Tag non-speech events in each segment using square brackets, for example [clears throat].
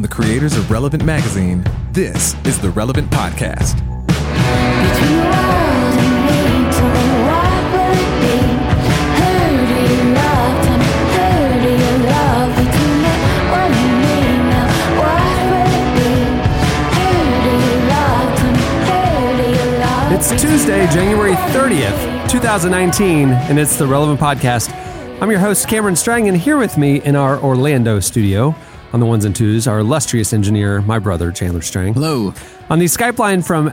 From the creators of Relevant Magazine, this is the Relevant Podcast. It's Tuesday, January 30th, 2019, and it's the Relevant Podcast. I'm your host, Cameron Strang, and here with me in our Orlando studio on the ones and twos, our illustrious engineer, my brother, Chandler Strang. Hello. On the Skype line from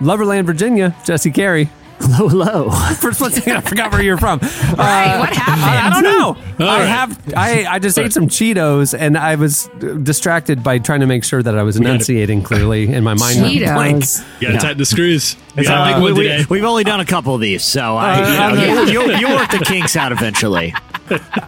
Loverland, Virginia, Jesse Carey. Hello, hello. [laughs] First one second, I forgot where you're from. [laughs] Right, what happened? I, I don't know. I right. have. I, I just ate some Cheetos and I was distracted by trying to make sure that I was enunciating clearly in my mind. went blank. Cheetos. [laughs] You gotta tighten the screws. We Uh, got a big one we, today. have only done a couple of these, so I, Uh, you, know, you, you, you work the kinks out eventually.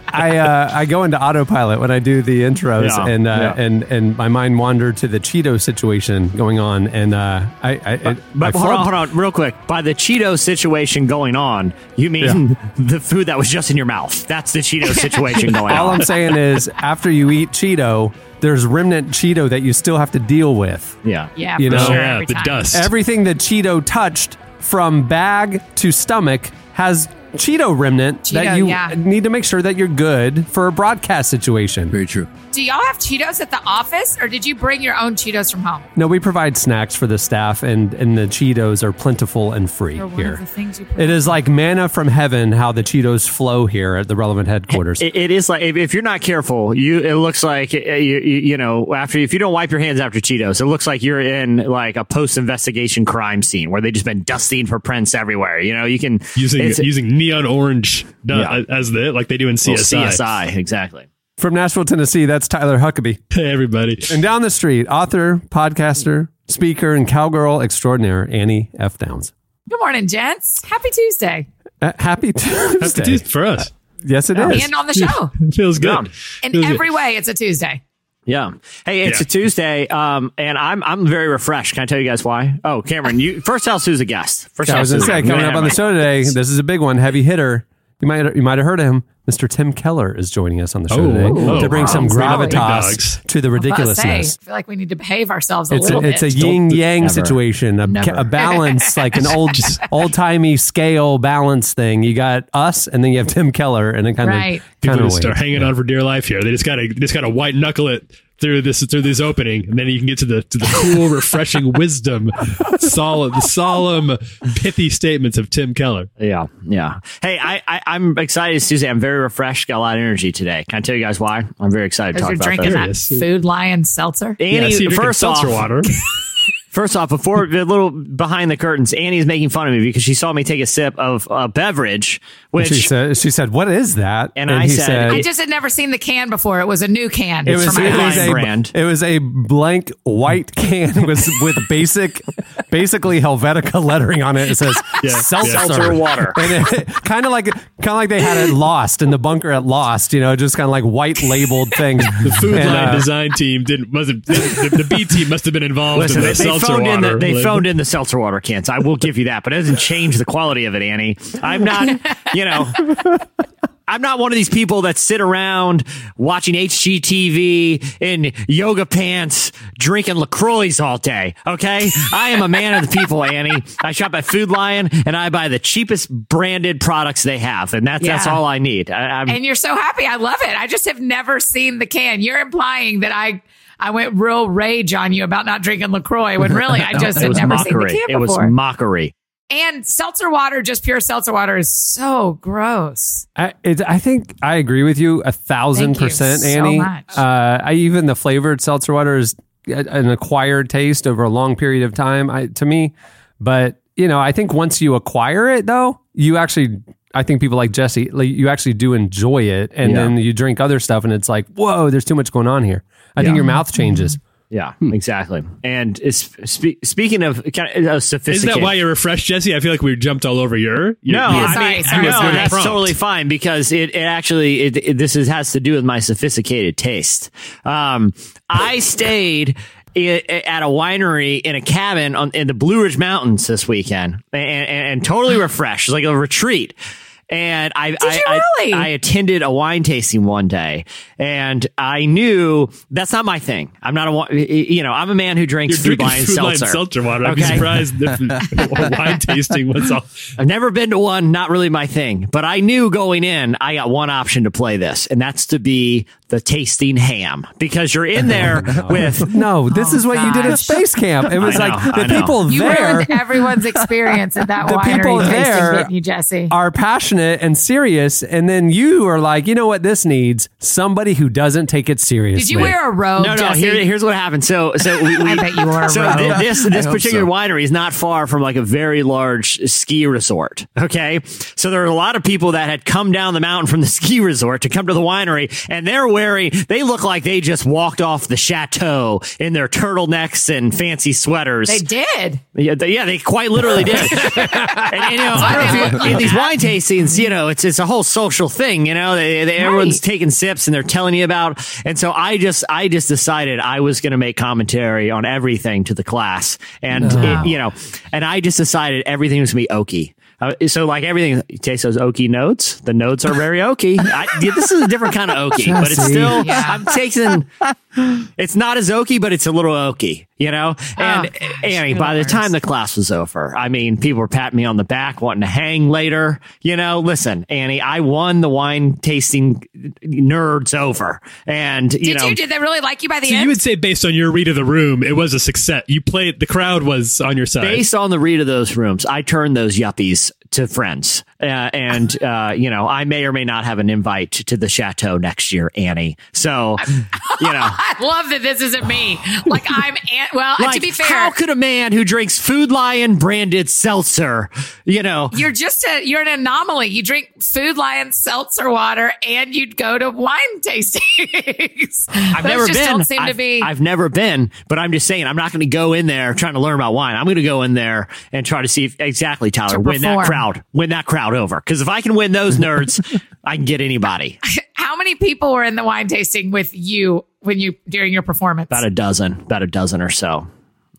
I uh, I go into autopilot when I do the intros, Yeah, and uh, yeah. and and my mind wandered to the Cheeto situation going on, and uh, I, I, it, But I hold on, hold on, real quick. By the Cheeto situation going on, you mean [laughs] the food that was just in your mouth? That's the Cheeto [laughs] situation going All on. I'm saying is, after you eat Cheeto, there's remnant Cheeto that you still have to deal with. yeah. Yeah, You know? sure. yeah, the dust. Everything that Cheeto touched, from bag to stomach, has Cheeto remnant that you yeah. need to make sure that you're good for a broadcast situation. Very true. Do y'all have Cheetos at the office, or did you bring your own Cheetos from home? No, we provide snacks for the staff, and, and the Cheetos are plentiful and free Or one here. of the things you. It is like manna from heaven how the Cheetos flow here at the relevant headquarters. It, it is like if, if you're not careful, you it looks like uh, you, you you know after if you don't wipe your hands after Cheetos, it looks like you're in like a post investigation crime scene where they've just been dusting for prints everywhere. You know, you can using using neon orange uh, Yeah. as the like they do in well, CSI. CSI exactly. From Nashville, Tennessee, that's Tyler Huckabee. [laughs] Hey everybody. And down the street, author, podcaster, speaker, and cowgirl extraordinaire, Annie F. Downs. Good morning, gents. Happy Tuesday. Uh, happy [laughs] Tuesday. Happy Tuesday for us. Yes, it is. And on the show. [laughs] Feels good. Yeah. In Feels good. every way, it's a Tuesday. Yeah. Hey, it's Yeah. a Tuesday, um, and I'm I'm very refreshed. Can I tell you guys why? Oh, Cameron, you first tell us who's a guest. First I tell was us going to say, coming up on the show today, this is a big one, heavy hitter. You might you might have heard of him. Mr. Tim Keller is joining us on the show Oh, today oh, to bring wow. some Bring up the big gravitas to the I was about to say, ridiculousness. I feel like we need to behave ourselves a It's a, little it's a bit. yin yang situation, a, a balance, [laughs] like an old old timey scale balance thing. You got us, and then you have Tim Keller, and it kind Right. of People kind of just start hanging on for dear life here. They just gotta they just gotta white knuckle it through this through this opening, and then you can get to the to the cool, [laughs] refreshing wisdom, solemn the solemn, pithy statements of Tim Keller. Yeah, yeah. Hey, I, I I'm excited. It's Tuesday. I'm very refreshed. Got a lot of energy today. Can I tell you guys why? I'm very excited to Because talk you're about drinking this. that Food Lion seltzer. Yeah, Annie, I see you're first off, seltzer water. [laughs] First off, before a little behind the curtains, Annie's making fun of me because she saw me take a sip of a beverage, which She said, "She said, what is that?" And I he said, I just had never seen the can before. It was a new can. It was, from it my was a brand. It was a blank white can [laughs] with with basic, basically Helvetica lettering on it. It says [laughs] Yeah, seltzer, yeah. Seltzer water. [laughs] and it, kind of like kind of like they had it lost in the bunker at Lost. You know, just kind of like white labeled things. The food And, line uh, design team didn't wasn't the, the B team must have been involved Listen, in they, the they seltzer phoned in the, they Like, phoned in the seltzer water cans. I will give you that, but it doesn't change the quality of it, Annie. I'm not, [laughs] you know, I'm not one of these people that sit around watching HGTV in yoga pants, drinking LaCroix all day. Okay. I am a man of the people, Annie. I shop at Food Lion and I buy the cheapest branded products they have. And that's, that's all I need. I, I'm, and you're so happy. I love it. I just have never seen the can. You're implying that I I went real rage on you about not drinking LaCroix when really [laughs] I just had never mockery. seen the can It can was mockery. and seltzer water, just pure seltzer water, is so gross. I, it, I think I agree with you a thousand Thank you percent, so Annie. much. Uh, I even the flavored seltzer water is a- an acquired taste over a long period of time. I, to me, but you know, I think once you acquire it, though, you actually. I think people like Jesse, like, you actually do enjoy it, and Yeah. then you drink other stuff, and it's like, whoa, there's too much going on here. I think your mouth changes. Yeah, exactly. And it's spe- speaking of kind of uh, Is that why you're refreshed, Jesse? I feel like we jumped all over your. your No, your- I sorry, mean, sorry, no, sorry. that's prompt. totally fine because it, it actually it, it- this is, has to do with my sophisticated taste. Um, I stayed at a winery in a cabin on, in the Blue Ridge Mountains this weekend and, and, and totally refreshed, It's like a retreat. And I, Did I, you I- really? I attended a wine tasting one day, and I knew that's not my thing. I'm not a wi- you know I'm a man who drinks You're food drinking line Food Lion seltzer. seltzer water. I'd be surprised if [laughs] wine tasting was all. I've never been to one, not really my thing. But I knew going in, I got one option to play this, and that's to be the tasting ham because you're in there [laughs] with No, this is what you did at oh, space camp. It was know, like the know. people You there ruined everyone's experience at that [laughs] The people tasting, there didn't you, Jesse? are passionate and serious, and then you are like, you know what, this needs somebody who doesn't take it seriously. Did you wear a robe, No, no. Jesse? Here, here's what happened. So, so [laughs] we, we I bet you wore a so robe. thi- this this hope particular so. winery is not far from like a very large ski resort. Okay, so there are a lot of people that had come down the mountain from the [laughs] ski resort to come to the winery, and they're wearing. They look like they just walked off the chateau in their turtlenecks and fancy sweaters. They did. Yeah, they, yeah, they quite literally did. and, [laughs] and, you know, I don't know if you, in these wine tastings, you know, it's it's a whole social thing. You know, they, they, everyone's taking sips and they're telling you about. And so I just I just decided I was going to make commentary on everything to the class, and it, you know, and I just decided everything was going to be oaky. Uh, so like everything, you taste those oaky notes. The notes are very oaky. I, this is a different kind of oaky, but it's still. Yeah. I'm tasting. It's not as oaky, but it's a little oaky, you know. Ah, and Oh, gosh, Annie, by the the time the class was over, I mean, people were patting me on the back, wanting to hang later. You know, listen, Annie, I won the wine tasting nerds over, and you Did know, you? Did they really like you by the So end? you would say, based on your read of the room, it was a success. You played. The crowd was on your side. based on the read of those rooms, I turned those yuppies to friends, uh, and [laughs] uh, you know, I may or may not have an invite to the chateau next year, Annie. So, you know. [laughs] I love that this isn't me. Like I'm. An- well, Like, to be fair, how could a man who drinks Food Lion branded seltzer, you know, you're just a you're an anomaly. You drink Food Lion seltzer water and you'd go to wine tastings. [laughs] I've never been. Don't seem I've, to be. I've never been, but I'm just saying I'm not going to go in there trying to learn about wine. I'm going to go in there and try to see if exactly Tyler win that perform. Crowd, win that crowd over. Because if I can win those nerds, [laughs] I can get anybody. how many people were in the wine tasting with you when you during your performance? About a dozen, about a dozen or so.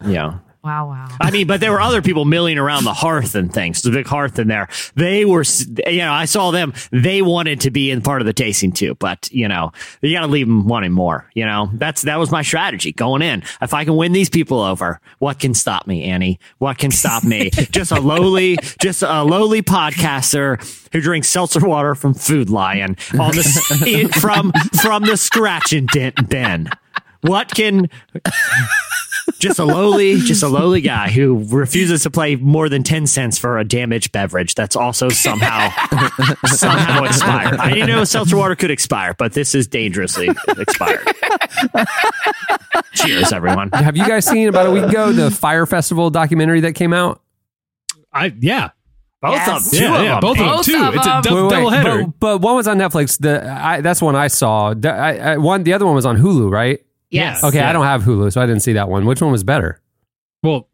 Yeah. Wow, wow. I mean, but there were other people milling around the hearth and things. The big hearth in there. They were, you know, I saw them. They wanted to be in part of the tasting too, but you know, you got to leave them wanting more. You know, that's that was my strategy going in. If I can win these people over, what can stop me, Annie? What can stop me? [laughs] just a lowly, just a lowly podcaster who drinks seltzer water from Food Lion on the in- from from the scratch and dent bin. What can just a lowly, just a lowly guy who refuses to play more than ten cents for a damaged beverage that's also somehow [laughs] somehow expired. I didn't know seltzer water could expire, but this is dangerously expired. [laughs] Cheers, everyone. Have you guys seen about a week ago the Fyre Festival documentary that came out? I yeah. Both Yes. of them, two yeah, of yeah, them. both of them Both too. of It's a them. dou- Wait, wait, double header. But, but one was on Netflix. The I, that's one I saw. The, I, I, one, the other one was on Hulu, right? Yes. Okay, Yeah. I don't have Hulu, so I didn't see that one. Which one was better? Well,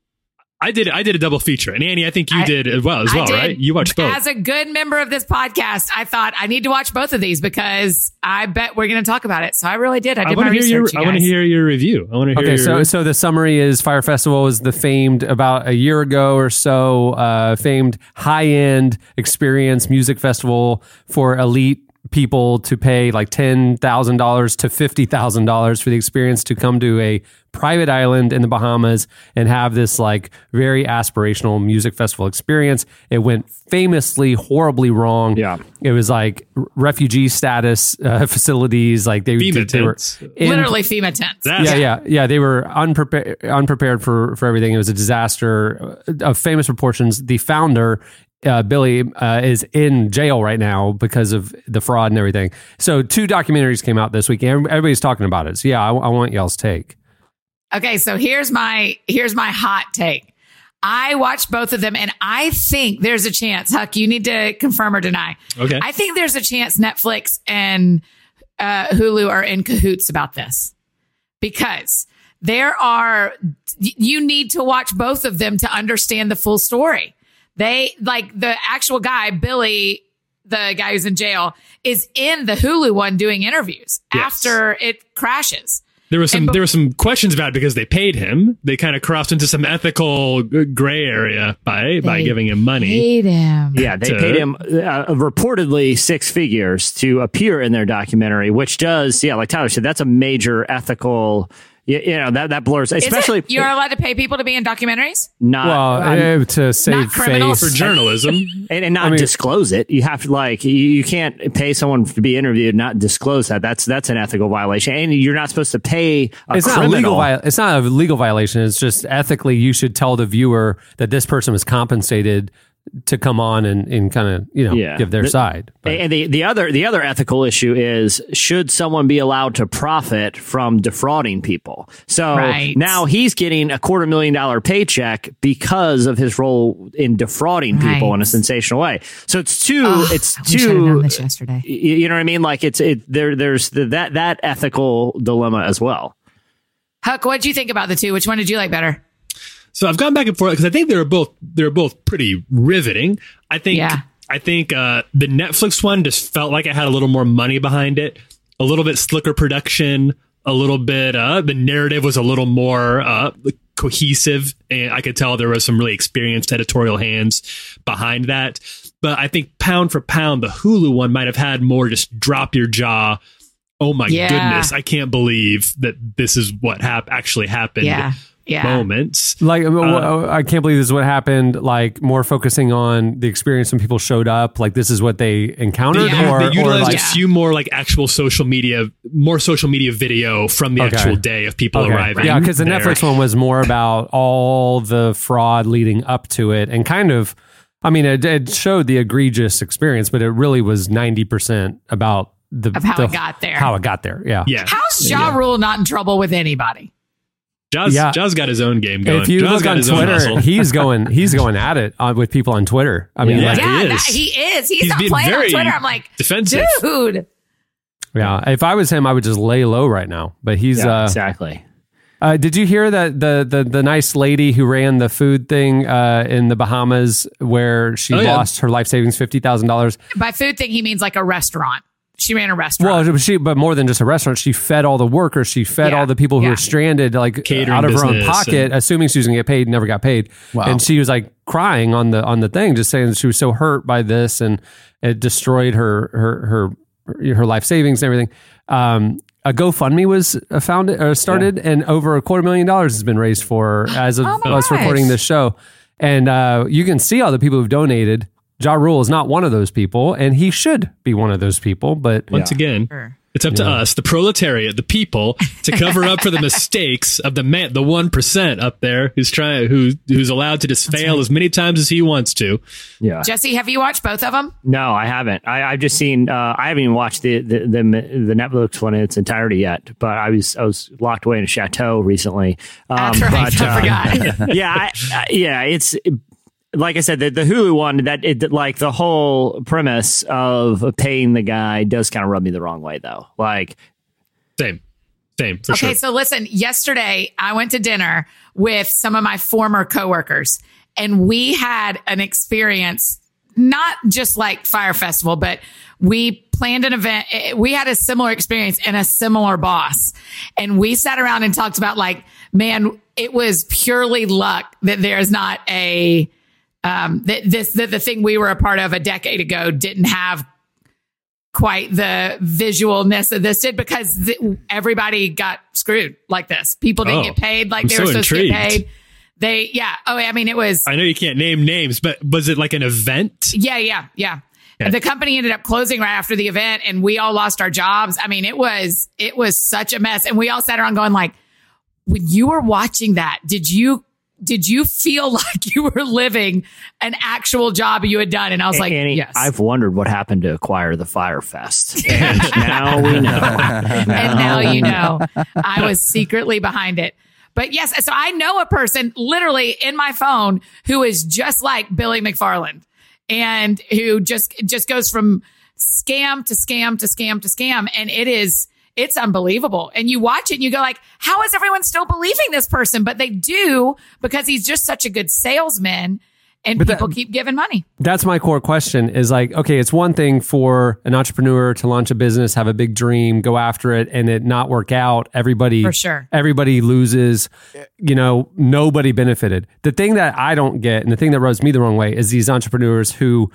I did. I did a double feature, and Annie, I think you I- did as well. As I well, did. right? You watched both. As a good member of this podcast, I thought I need to watch both of these because I bet we're going to talk about it. So I really did. I I did my want to hear research. your. you I want to hear your review. I want to hear. Okay, your, so so the summary is Fyre Festival was the famed about a year ago or so, uh, famed high end experience music festival for elite people to pay like ten thousand dollars to fifty thousand dollars for the experience to come to a private island in the Bahamas and have this like very aspirational music festival experience. It went famously horribly wrong. Yeah. it was like refugee status uh, [laughs] facilities. Like they, FEMA they were in- Literally FEMA tents. That's- yeah, yeah, yeah. They were unprepared, unprepared for for everything. It was a disaster uh, of famous proportions. The founder, uh, Billy, uh, is in jail right now because of the fraud and everything. So, two documentaries came out this week. Everybody's talking about it. So, yeah, I, I want y'all's take. Okay, so here's my here's my hot take. I watched both of them and I think there's a chance, Huck, you need to confirm or deny. Okay. I think there's a chance Netflix and uh, Hulu are in cahoots about this because there are, you need to watch both of them to understand the full story. They, like the actual guy, Billy, the guy who's in jail, is in the Hulu one doing interviews Yes. after it crashes. There was some be- there were some questions about it because they paid him. They kind of crossed into some ethical gray area by by giving him money. Hate him. Yeah, they to- paid him uh, reportedly six figures to appear in their documentary, which does, yeah, like Tyler said, that's a major ethical. You, you know that that blurs, Is especially it, you're allowed to pay people to be in documentaries? not well, I'm- uh, to save criminals. face. For journalism, [laughs] and, and not mean- disclose it. You have to like you, you can't pay someone to be interviewed, and not disclose that. That's that's an ethical violation, and you're not supposed to pay a it's not a legal. Vi- it's not a legal violation. It's just ethically, you should tell the viewer that this person was compensated to come on and, and kind of you know Yeah. give their The- side. But- And the, the other the other ethical issue is should someone be allowed to profit from defrauding people? So Right. now he's getting a quarter million dollar paycheck because of his role in defrauding people in a sensational way. So it's too Ugh, it's I wish I'd have known too this yesterday. y- you know what I mean? Like it's it there there's the, that that ethical dilemma as well. Huck, what do you think about the two? Which one did you like better? So I've gone back and forth because I think they're both they were both pretty riveting. I think Yeah. I think uh, the Netflix one just felt like it had a little more money behind it, a little bit slicker production, a little bit uh, the narrative was a little more uh, cohesive, and I could tell there was some really experienced editorial hands behind that. But I think pound for pound, the Hulu one might have had more just drop your jaw. Oh my Yeah. goodness! I can't believe that this is what hap- actually happened. Yeah. Yeah. Moments. Like Uh, I can't believe this is what happened. Like more focusing on the experience when people showed up. Like this is what they encountered, Yeah. or, they or utilized like a few more like actual social media, more social media video from the Okay. actual day of people Okay. arriving. Yeah, because the there. Netflix one was more about all the fraud leading up to it and kind of, I mean, it, it showed the egregious experience, but it really was 90% about the, Of how the- it got there. How it got there. Yeah. Yeah, How's Ja Rule not in trouble with anybody? Ja's, Yeah. Ja's got his own game going. If you Ja's look got on his Twitter, he's [laughs] going, he's going at it uh, with people on Twitter. I mean, Yeah. like, yeah, he that- is. he is. He's, He's not being playing on very Twitter. I'm like, defensive. dude. yeah. If I was him, I would just lay low right now. But he's, Yeah, uh, exactly. Uh, did you hear that the, the the nice lady who ran the food thing uh, in the Bahamas, where she Oh, yeah. lost her life savings fifty thousand dollars? By food thing, he means like a restaurant. She ran a restaurant. Well, she but more than just a restaurant. She fed all the workers. She fed Yeah. all the people who Yeah. were stranded, like Catering out of her own business pocket, and- assuming she was going to get paid. Never got paid, Wow. and she was like crying on the on the thing, just saying that she was so hurt by this, and it destroyed her her her her life savings and everything. Um, a GoFundMe was uh, founded or started, and over a quarter million dollars has been raised for her as of [gasps] Oh my us gosh. recording this show. And uh, you can see all the people who've donated. Ja Rule is not one of those people, and he should be one of those people. But Once again, it's up to us, the proletariat, the people, to cover up for the mistakes of the man, the one percent up there who's trying, who who's allowed to just fail as many times as he wants to. Yeah. Jesse, have you watched both of them? No, I haven't. I, I've just seen. Uh, I haven't even watched the, the the the Netflix one in its entirety yet. But I was I was locked away in a chateau recently. Um, That's right. but, I uh, forgot. [laughs] yeah, I, I, yeah. It's like I said, the, the Hulu one. That it, like the whole premise of paying the guy does kind of rub me the wrong way, though. Like, Same, same for Okay, sure. so listen, yesterday I went to dinner with some of my former coworkers and we had an experience, not just like Fyre Festival, but we planned an event. Eh, We had a similar experience and a similar boss. And we sat around and talked about like, man, it was purely luck that there's not a, um, that this, that the thing we were a part of a decade ago didn't have quite the visualness of this did because th- everybody got screwed like this. People didn't Oh, get paid like I'm they so were supposed to get paid. They, yeah. Oh, I mean, it was, I know you can't name names, but was it like an event? yeah, yeah, yeah. And the company ended up closing right after the event and we all lost our jobs. I mean, it was, it was such a mess. And we all sat around going like, when you were watching that, did you, did you feel [laughs] like you were living an actual job you had done? And I was like, Annie, yes. I've wondered what happened to acquire the Fyre Fest, and [laughs] now we know. [laughs] and now you know I was secretly behind it. But yes, so I know a person literally in my phone who is just like Billy McFarland and who just just goes from scam to scam to scam to scam and it is it's unbelievable. And you watch it and you go like, how is everyone still believing this person? But they do because he's just such a good salesman and But that- people keep giving money. that's my core question is like okay it's one thing for an entrepreneur to launch a business have a big dream go after it and it not work out everybody For sure. everybody loses you know nobody benefited the thing that i don't get and the thing that rubs me the wrong way is these entrepreneurs who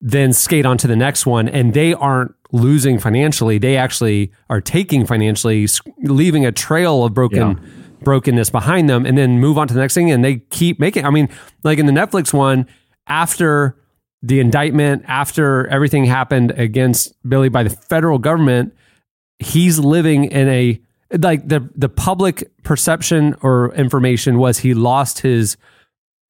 then skate on to the next one and they aren't losing financially. They actually are taking financially leaving a trail of broken brokenness behind them and then move on to the next thing and they keep making i mean like in the netflix one after the indictment after everything happened against billy by the federal government he's living in a like the the public perception or information was he lost his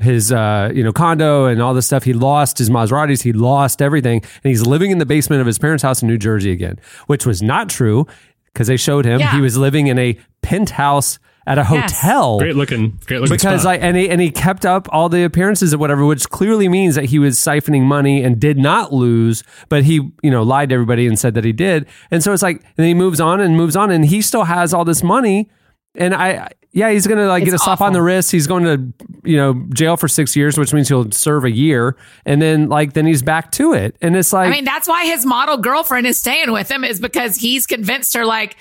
his uh you know condo and all this stuff he lost his Maseratis he lost everything and he's living in the basement of his parents house in New Jersey again which was not true because they showed him Yeah. he was living in a penthouse at a Yes. hotel Great looking, great looking. because spot. like and he, and he kept up all the appearances or whatever which clearly means that he was siphoning money and did not lose but he you know lied to everybody and said that he did and so it's like and then he moves on and moves on and he still has all this money and i yeah he's gonna like get a It's slap on the wrist. He's going to you know jail for six years which means he'll serve a year. And then like then he's back to it. And it's like I mean, that's why his model girlfriend is staying with him is because he's convinced her like,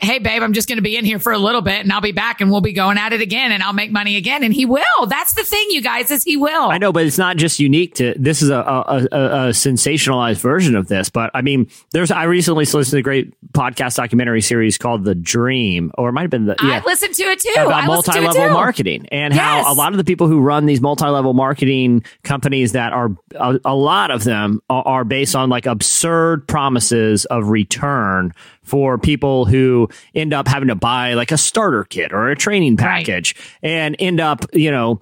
Hey babe, I'm just going to be in here for a little bit and I'll be back and we'll be going at it again and I'll make money again. And he will. That's the thing, you guys, is he will. I know, but it's not just unique to this is a, a, a, a sensationalized version of this. But I mean, there's I recently listened to a great podcast documentary series called The Dream, or it might have been the yeah. I listened to it too. about I listened to it multi-level too. marketing and Yes. how a lot of the people who run these multi-level marketing companies that are a, a lot of them are, are based on like absurd promises of return for people who end up having to buy like a starter kit or a training Right. package and end up you know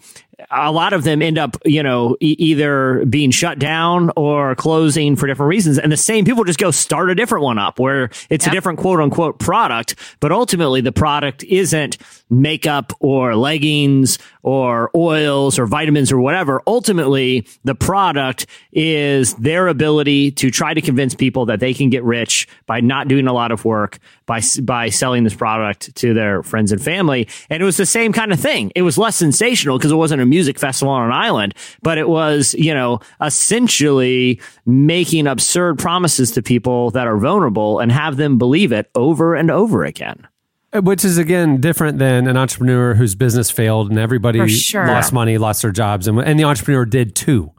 a lot of them end up, you know, e- either being shut down or closing for different reasons. And the same people just go start a different one up where it's a different quote unquote product, but ultimately the product isn't makeup or leggings or oils or vitamins or whatever. Ultimately, the product is their ability to try to convince people that they can get rich by not doing a lot of work by by selling this product to their friends and family. And it was the same kind of thing. It was less sensational because it wasn't a music festival on an island, but it was, you know, essentially making absurd promises to people that are vulnerable and have them believe it over and over again. Uh, which is again different than an entrepreneur whose business failed and everybody sure. lost money, lost their jobs, and and the entrepreneur did too.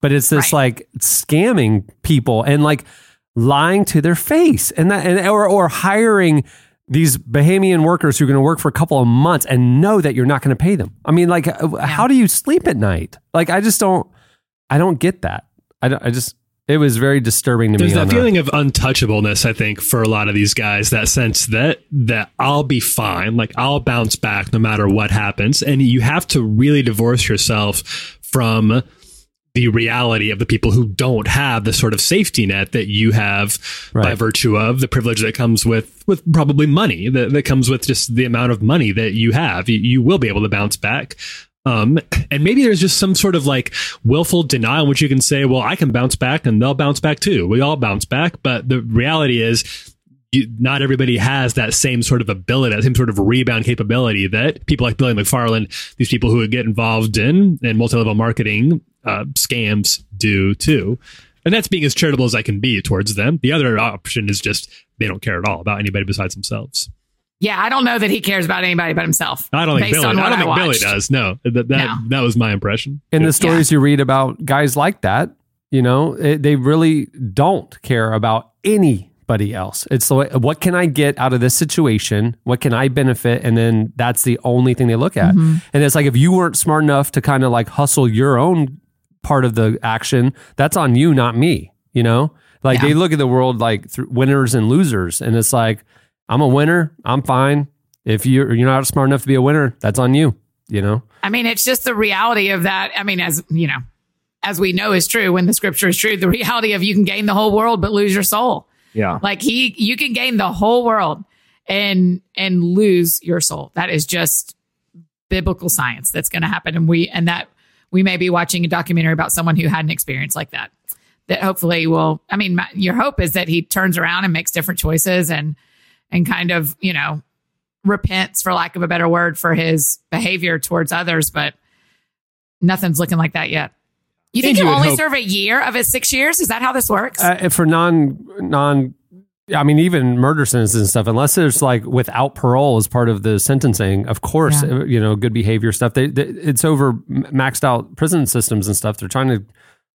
But it's this Right. like scamming people and like lying to their face, and that and or or hiring these Bahamian workers who are going to work for a couple of months and know that you're not going to pay them. I mean, like, uh, how do you sleep at night? Like, I just don't, I don't get that. I don't, I just, it was very disturbing to There's me. that on feeling of untouchableness, I think, for a lot of these guys. That sense that that I'll be fine, like I'll bounce back no matter what happens, and you have to really divorce yourself from the reality of the people who don't have the sort of safety net that you have by virtue of the privilege that comes with with probably money that, that comes with just the amount of money that you have. You, you will be able to bounce back. Um, and maybe there's just some sort of like willful denial in which you can say well i can bounce back and they'll bounce back too. We all bounce back. But the reality is you, not everybody has that same sort of ability, that same sort of rebound capability that people like Billy McFarland, these people who would get involved in in multi-level marketing uh, scams do too. And that's being as charitable as I can be towards them. The other option is just they don't care at all about anybody besides themselves. Yeah, I don't know that he cares about anybody but himself. I don't think based Billy. on I don't think Billy does. No, that that, No. that was my impression. in the stories you read about guys like that, you know, it, they really don't care about anybody else. It's the way, what can I get out of this situation? What can I benefit? And then that's the only thing they look at. And it's like if you weren't smart enough to kind of like hustle your own part of the action, that's on you, not me. You know, like Yeah. they look at the world like through winners and losers, and it's like I'm a winner, I'm fine. If you're you're not smart enough to be a winner, that's on you. You know. I mean, it's just the reality of that. I mean, as you know, as we know is true when the scripture is true, the reality of you can gain the whole world but lose your soul. Yeah. Like he, you can gain the whole world and and lose your soul. That is just biblical science that's going to happen. And we and that we may be watching a documentary about someone who had an experience like that. That hopefully will. I mean, my, your hope is that he turns around and makes different choices and and kind of you know repents, for lack of a better word, for his behavior towards others. But nothing's looking like that yet. You think he'll only hope- serve a year of his six years? Is that how this works? Uh, for non non, I mean, even murder sentences and stuff. Unless there's like without parole as part of the sentencing, of course, Yeah. you know, good behavior stuff. They, they it's over maxed out prison systems and stuff. They're trying to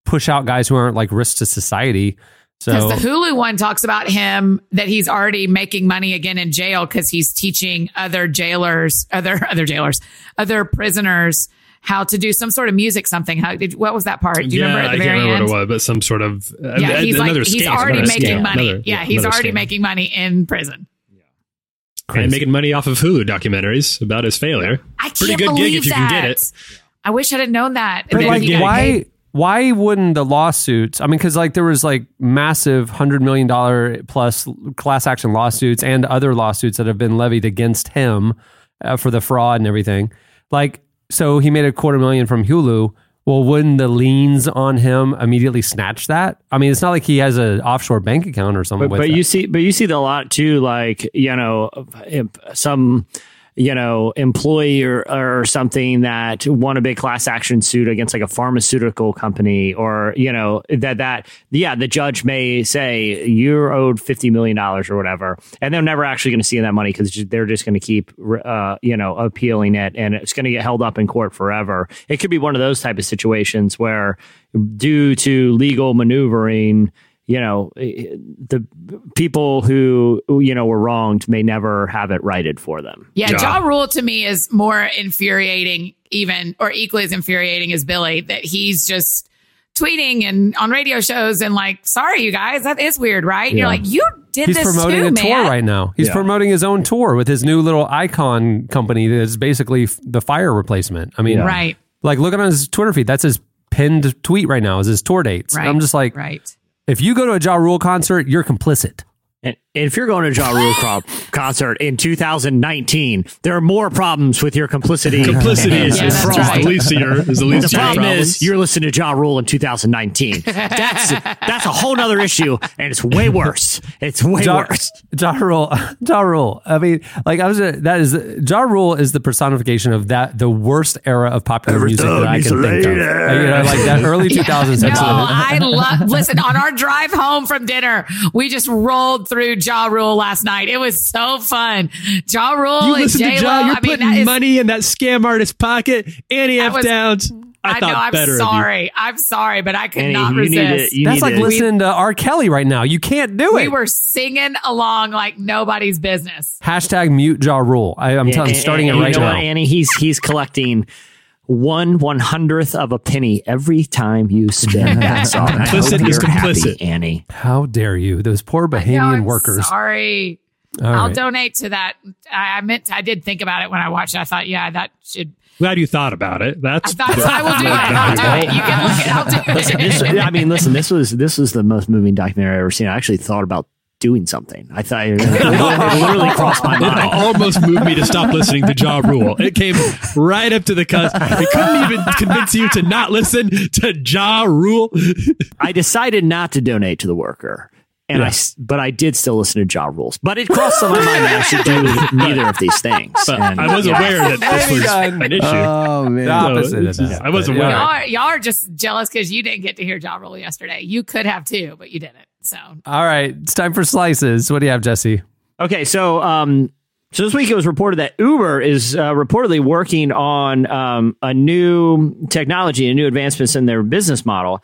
push out guys who aren't like risks to society. Because So the Hulu one talks about him that he's already making money again in jail because he's teaching other jailers, other [laughs] other jailers, other prisoners how to do some sort of music. Something. How did what was that part? Do you yeah, remember at the I very can't remember end? what it was, but some sort of uh, Yeah, he's like another he's already making scam, money. another- yeah, he's already scam. making money in prison. and making money off of Hulu documentaries about his failure. I can't Pretty good believe gig if you that. can get it. I wish I'd have known that. But like, why? paid. Why wouldn't the lawsuits? I mean, because like there was like massive hundred million dollar plus class action lawsuits and other lawsuits that have been levied against him uh, for the fraud and everything. Like, so he made a quarter million from Hulu. Well, wouldn't the liens on him immediately snatch that? I mean, it's not like he has an offshore bank account or something. But, but you see, but you see the lot too. Like you know, some you know employee or, or something that won a big class action suit against like a pharmaceutical company, or you know that that yeah, the judge may say you're owed fifty million dollars or whatever, and they're never actually going to see that money because they're just going to keep uh, you know appealing it, and it's going to get held up in court forever. It could be one of those type of situations where, due to legal maneuvering you know the people who you know were wronged may never have it righted for them Yeah, Ja. Ja Rule to me is more infuriating, even or equally as infuriating as Billy. That he's just tweeting and on radio shows and like, sorry, you guys, that is weird, right? And You're like, you did He's this promoting too, a tour right now. He's Yeah. promoting his own tour with his new little icon company that is basically f- the fire replacement. I mean, Right, like looking on his Twitter feed, that's his pinned tweet right now is his tour dates. right. I'm just like, right. If you go to a Ja Rule concert, you're complicit. and if you're going to Ja Rule [laughs] co- concert in 2019 there are more problems with your complicity [laughs] Complicity is, Yeah, is that's right. the least of your is the least the of your problem problems. is you're listening to Ja Rule in 2019 that's that's a whole nother issue and it's way worse it's way Ja, worse ja Rule, [laughs] Ja Rule. I mean, like I was, uh, that is Ja Rule is the personification of that the worst era of popular music that I can think of. You know, like that early 2000s. No. I love. Listen, on our drive home from dinner, we just rolled through Ja Rule last night. It was so fun. Ja Rule You listen to Ja. You're I mean, putting that is, money in that scam artist pocket. Annie That F. was- Downs. I, I, know. I'm better of you. sorry. I'm sorry, but I could Annie, not you need resist. to, you That's need like to, listening to R. Kelly right now. You can't do we it. We were singing along like nobody's business. Hashtag mute Ja Rule. I, I'm, telling, And- starting and it right you know now. what, Annie, he's he's collecting one one hundredth of a penny every time you spin that song. I Complicit hope is you're happy, complicit. Annie. How dare you? Those poor No, Bahamian I'm workers. Sorry. All I'll right. donate to that. I, I meant. I did think about it when I watched it. I thought, yeah, that should. Glad you thought about it. I That's thought I will do it. I'll do it. You can look at. I'll do Listen, this. I mean, listen. This was this was the most moving documentary I've ever seen. I actually thought about doing something. I thought it, [laughs] it literally crossed my It mind. almost moved me to stop listening to Ja Rule. It came right up to the cusp. It couldn't even convince you to not listen to Ja Rule. I decided not to donate to the worker. And I, s- but I did still listen to Ja Rules. But it crossed my mind that I should do neither of these things. And- I was aware that this was an issue. Oh man, the opposite it's of just- I was But, aware. Y'all are, y'all are just jealous because you didn't get to hear Ja Rule yesterday. You could have too, but you didn't. So All right, it's time for slices. What do you have, Jesse? Okay, so um, so this week it was reported that Uber is uh, reportedly working on um, a new technology, a new advancements in their business model.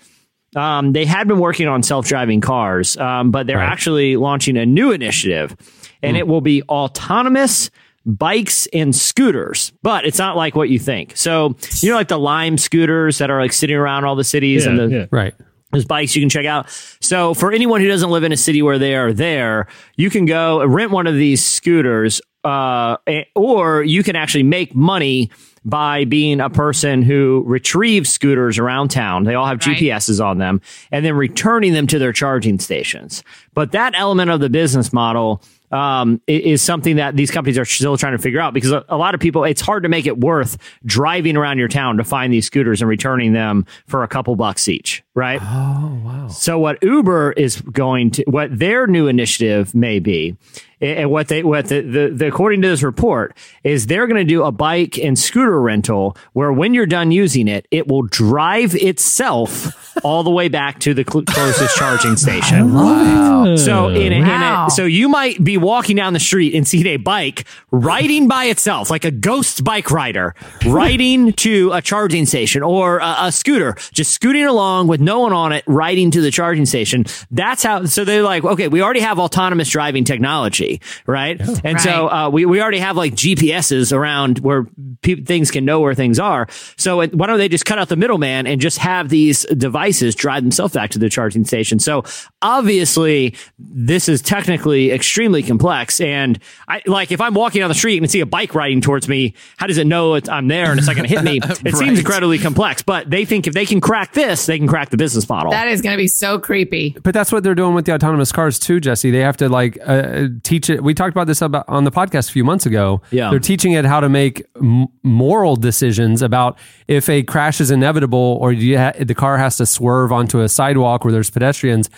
Um, they had been working on self-driving cars, um, but they're Right. actually launching a new initiative, and it will be autonomous bikes and scooters. But it's not like what you think. So you know, like the Lime scooters that are like sitting around all the cities Yeah, and the yeah. Right. There's bikes you can check out. So for anyone who doesn't live in a city where they are there, you can go rent one of these scooters, uh, or you can actually make money by being a person who retrieves scooters around town. They all have Right. GPSs on them and then returning them to their charging stations. But that element of the business model um, is something that these companies are still trying to figure out because a, a lot of people, it's hard to make it worth driving around your town to find these scooters and returning them for a couple bucks each, right? Oh wow. So what Uber is going to, what their new initiative may be, and what they, what the, the, the according to this report is they're going to do a bike and scooter rental where when you're done using it, it will drive itself all the way back to the cl- closest charging [laughs] station. Wow. So in a, Wow. in a, so you might be walking down the street and see a bike riding by itself, like a ghost bike rider, riding [laughs] to a charging station or a, a scooter, just scooting along with no one on it, riding to the charging station. That's how. So they're like, okay, we already have autonomous driving technology, right? And so uh, we we already have like GPSs around where pe- things can know where things are. So it, why don't they just cut out the middleman and just have these devices drive themselves back to the charging station? So obviously, this is technically extremely complex. And I like if I'm walking down the street and see a bike riding towards me, how does it know it, I'm there and it's not going to hit me? [laughs] It Right. seems incredibly complex. But they think if they can crack this, they can crack the business model. That is going to be so creepy. But that's what they're doing with the autonomous cars too, Jesse. They have to like uh, teach it. We talked about this about on the podcast a few months ago. Yeah. they're teaching it how to make m- moral decisions about if a crash is inevitable or you ha- the car has to swerve onto a sidewalk where there's pedestrians.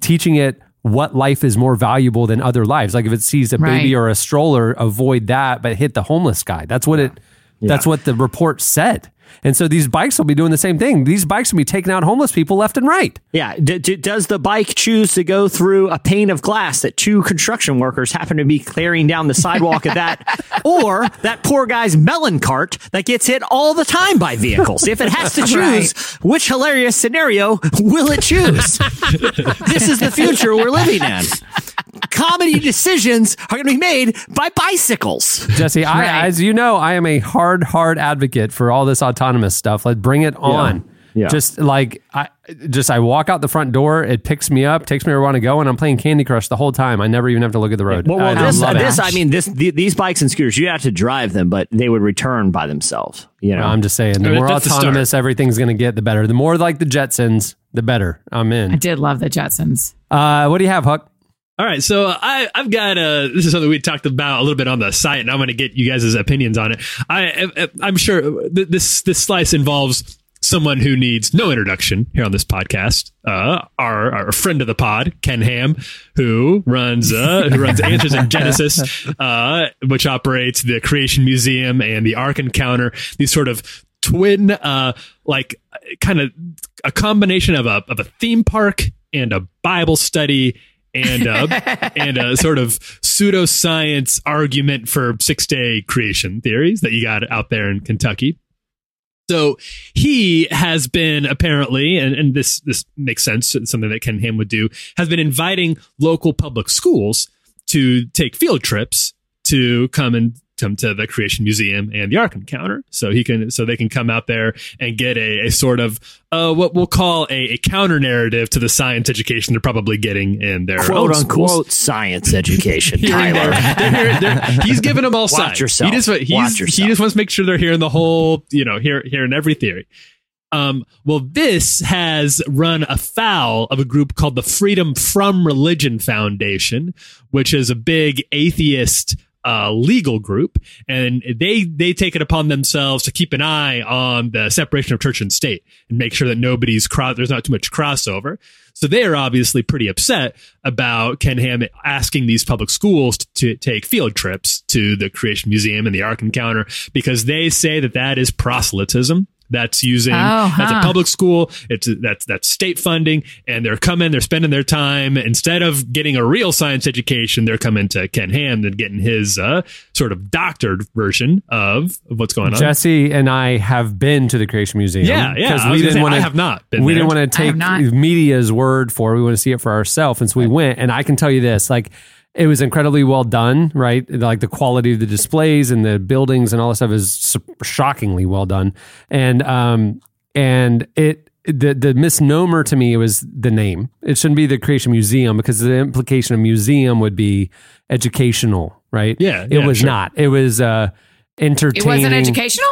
Teaching it what life is more valuable than other lives. Like if it sees a baby or a stroller, avoid that, but hit the homeless guy. That's what it. That's what the report said. And so these bikes will be doing the same thing. These bikes will be taking out homeless people left and right. Yeah. D- d- does the bike choose to go through a pane of glass that two construction workers happen to be clearing down the sidewalk of that, [laughs] or that poor guy's melon cart that gets hit all the time by vehicles? If it has to [laughs] choose, which hilarious scenario will it choose? [laughs] this is the future we're living in. Comedy decisions are going to be made by bicycles. Jesse, I, Right. as you know, I am a hard, hard advocate for all this autonomous stuff. Like, bring it on. Yeah. Just like I, just I walk out the front door, it picks me up, takes me where I want to go, and I'm playing Candy Crush the whole time. I never even have to look at the road. Well, well I, I this, love it. this, I mean, this, the, these bikes and scooters, you have to drive them, but they would return by themselves. You know, I'm just saying, the I mean, more that's the autonomous everything's going to get, the better. The more like the Jetsons, the better. I'm in. I did love the Jetsons. Uh, what do you have, Huck? All right, so I, I've got uh, this is something we talked about a little bit on the site, and I'm going to get you guys' opinions on it. I, I'm sure th- this this slice involves someone who needs no introduction here on this podcast. Uh, our our friend of the pod, Ken Ham, who runs uh, who runs [laughs] Answers in Genesis, uh, which operates the Creation Museum and the Ark Encounter. These sort of twin, uh, like kind of a combination of a of a theme park and a Bible study and a, [laughs] and a sort of pseudoscience argument for six day creation theories that you got out there in Kentucky. So he has been apparently, and, and this this makes sense, something that Ken Ham would do, has been inviting local public schools to take field trips to come and come to the Creation Museum and the Ark Encounter. So he can so they can come out there and get a, a sort of uh, what we'll call a, a counter narrative to the science education they're probably getting in their quote unquote science education, [laughs] Tyler. their- they're they're- he's giving them all Watch sides. yourself. He just, he just wants to make sure they're hearing the whole, you know, hear, hearing every theory. Um, well, this has run afoul of a group called the Freedom from Religion Foundation, which is a big atheist uh, legal group, and they they take it upon themselves to keep an eye on the separation of church and state and make sure that nobody's cross. There's not too much crossover. So they are obviously pretty upset about Ken Ham asking these public schools to, to take field trips to the Creation Museum and the Ark Encounter because they say that that is proselytism. That's using Oh, that's a public school. It's that's that's state funding, and they're coming. They're spending their time instead of getting a real science education. They're coming to Ken Ham and getting his uh, sort of doctored version of, of what's going on. Jesse and I have been to the Creation Museum. Yeah, yeah. 'cause I was gonna I have not been we there. didn't want to take media's word for it. We want to see it for ourselves. And so we went. And I can tell you this like, it was incredibly well done, right? Like the quality of the displays and the buildings and all this stuff is shockingly well done. And, um, and it, the the misnomer to me was the name. It shouldn't be the Creation Museum because the implication of museum would be educational, right? Yeah, it yeah, was sure. not. It was uh, entertaining. It entertaining. wasn't educational?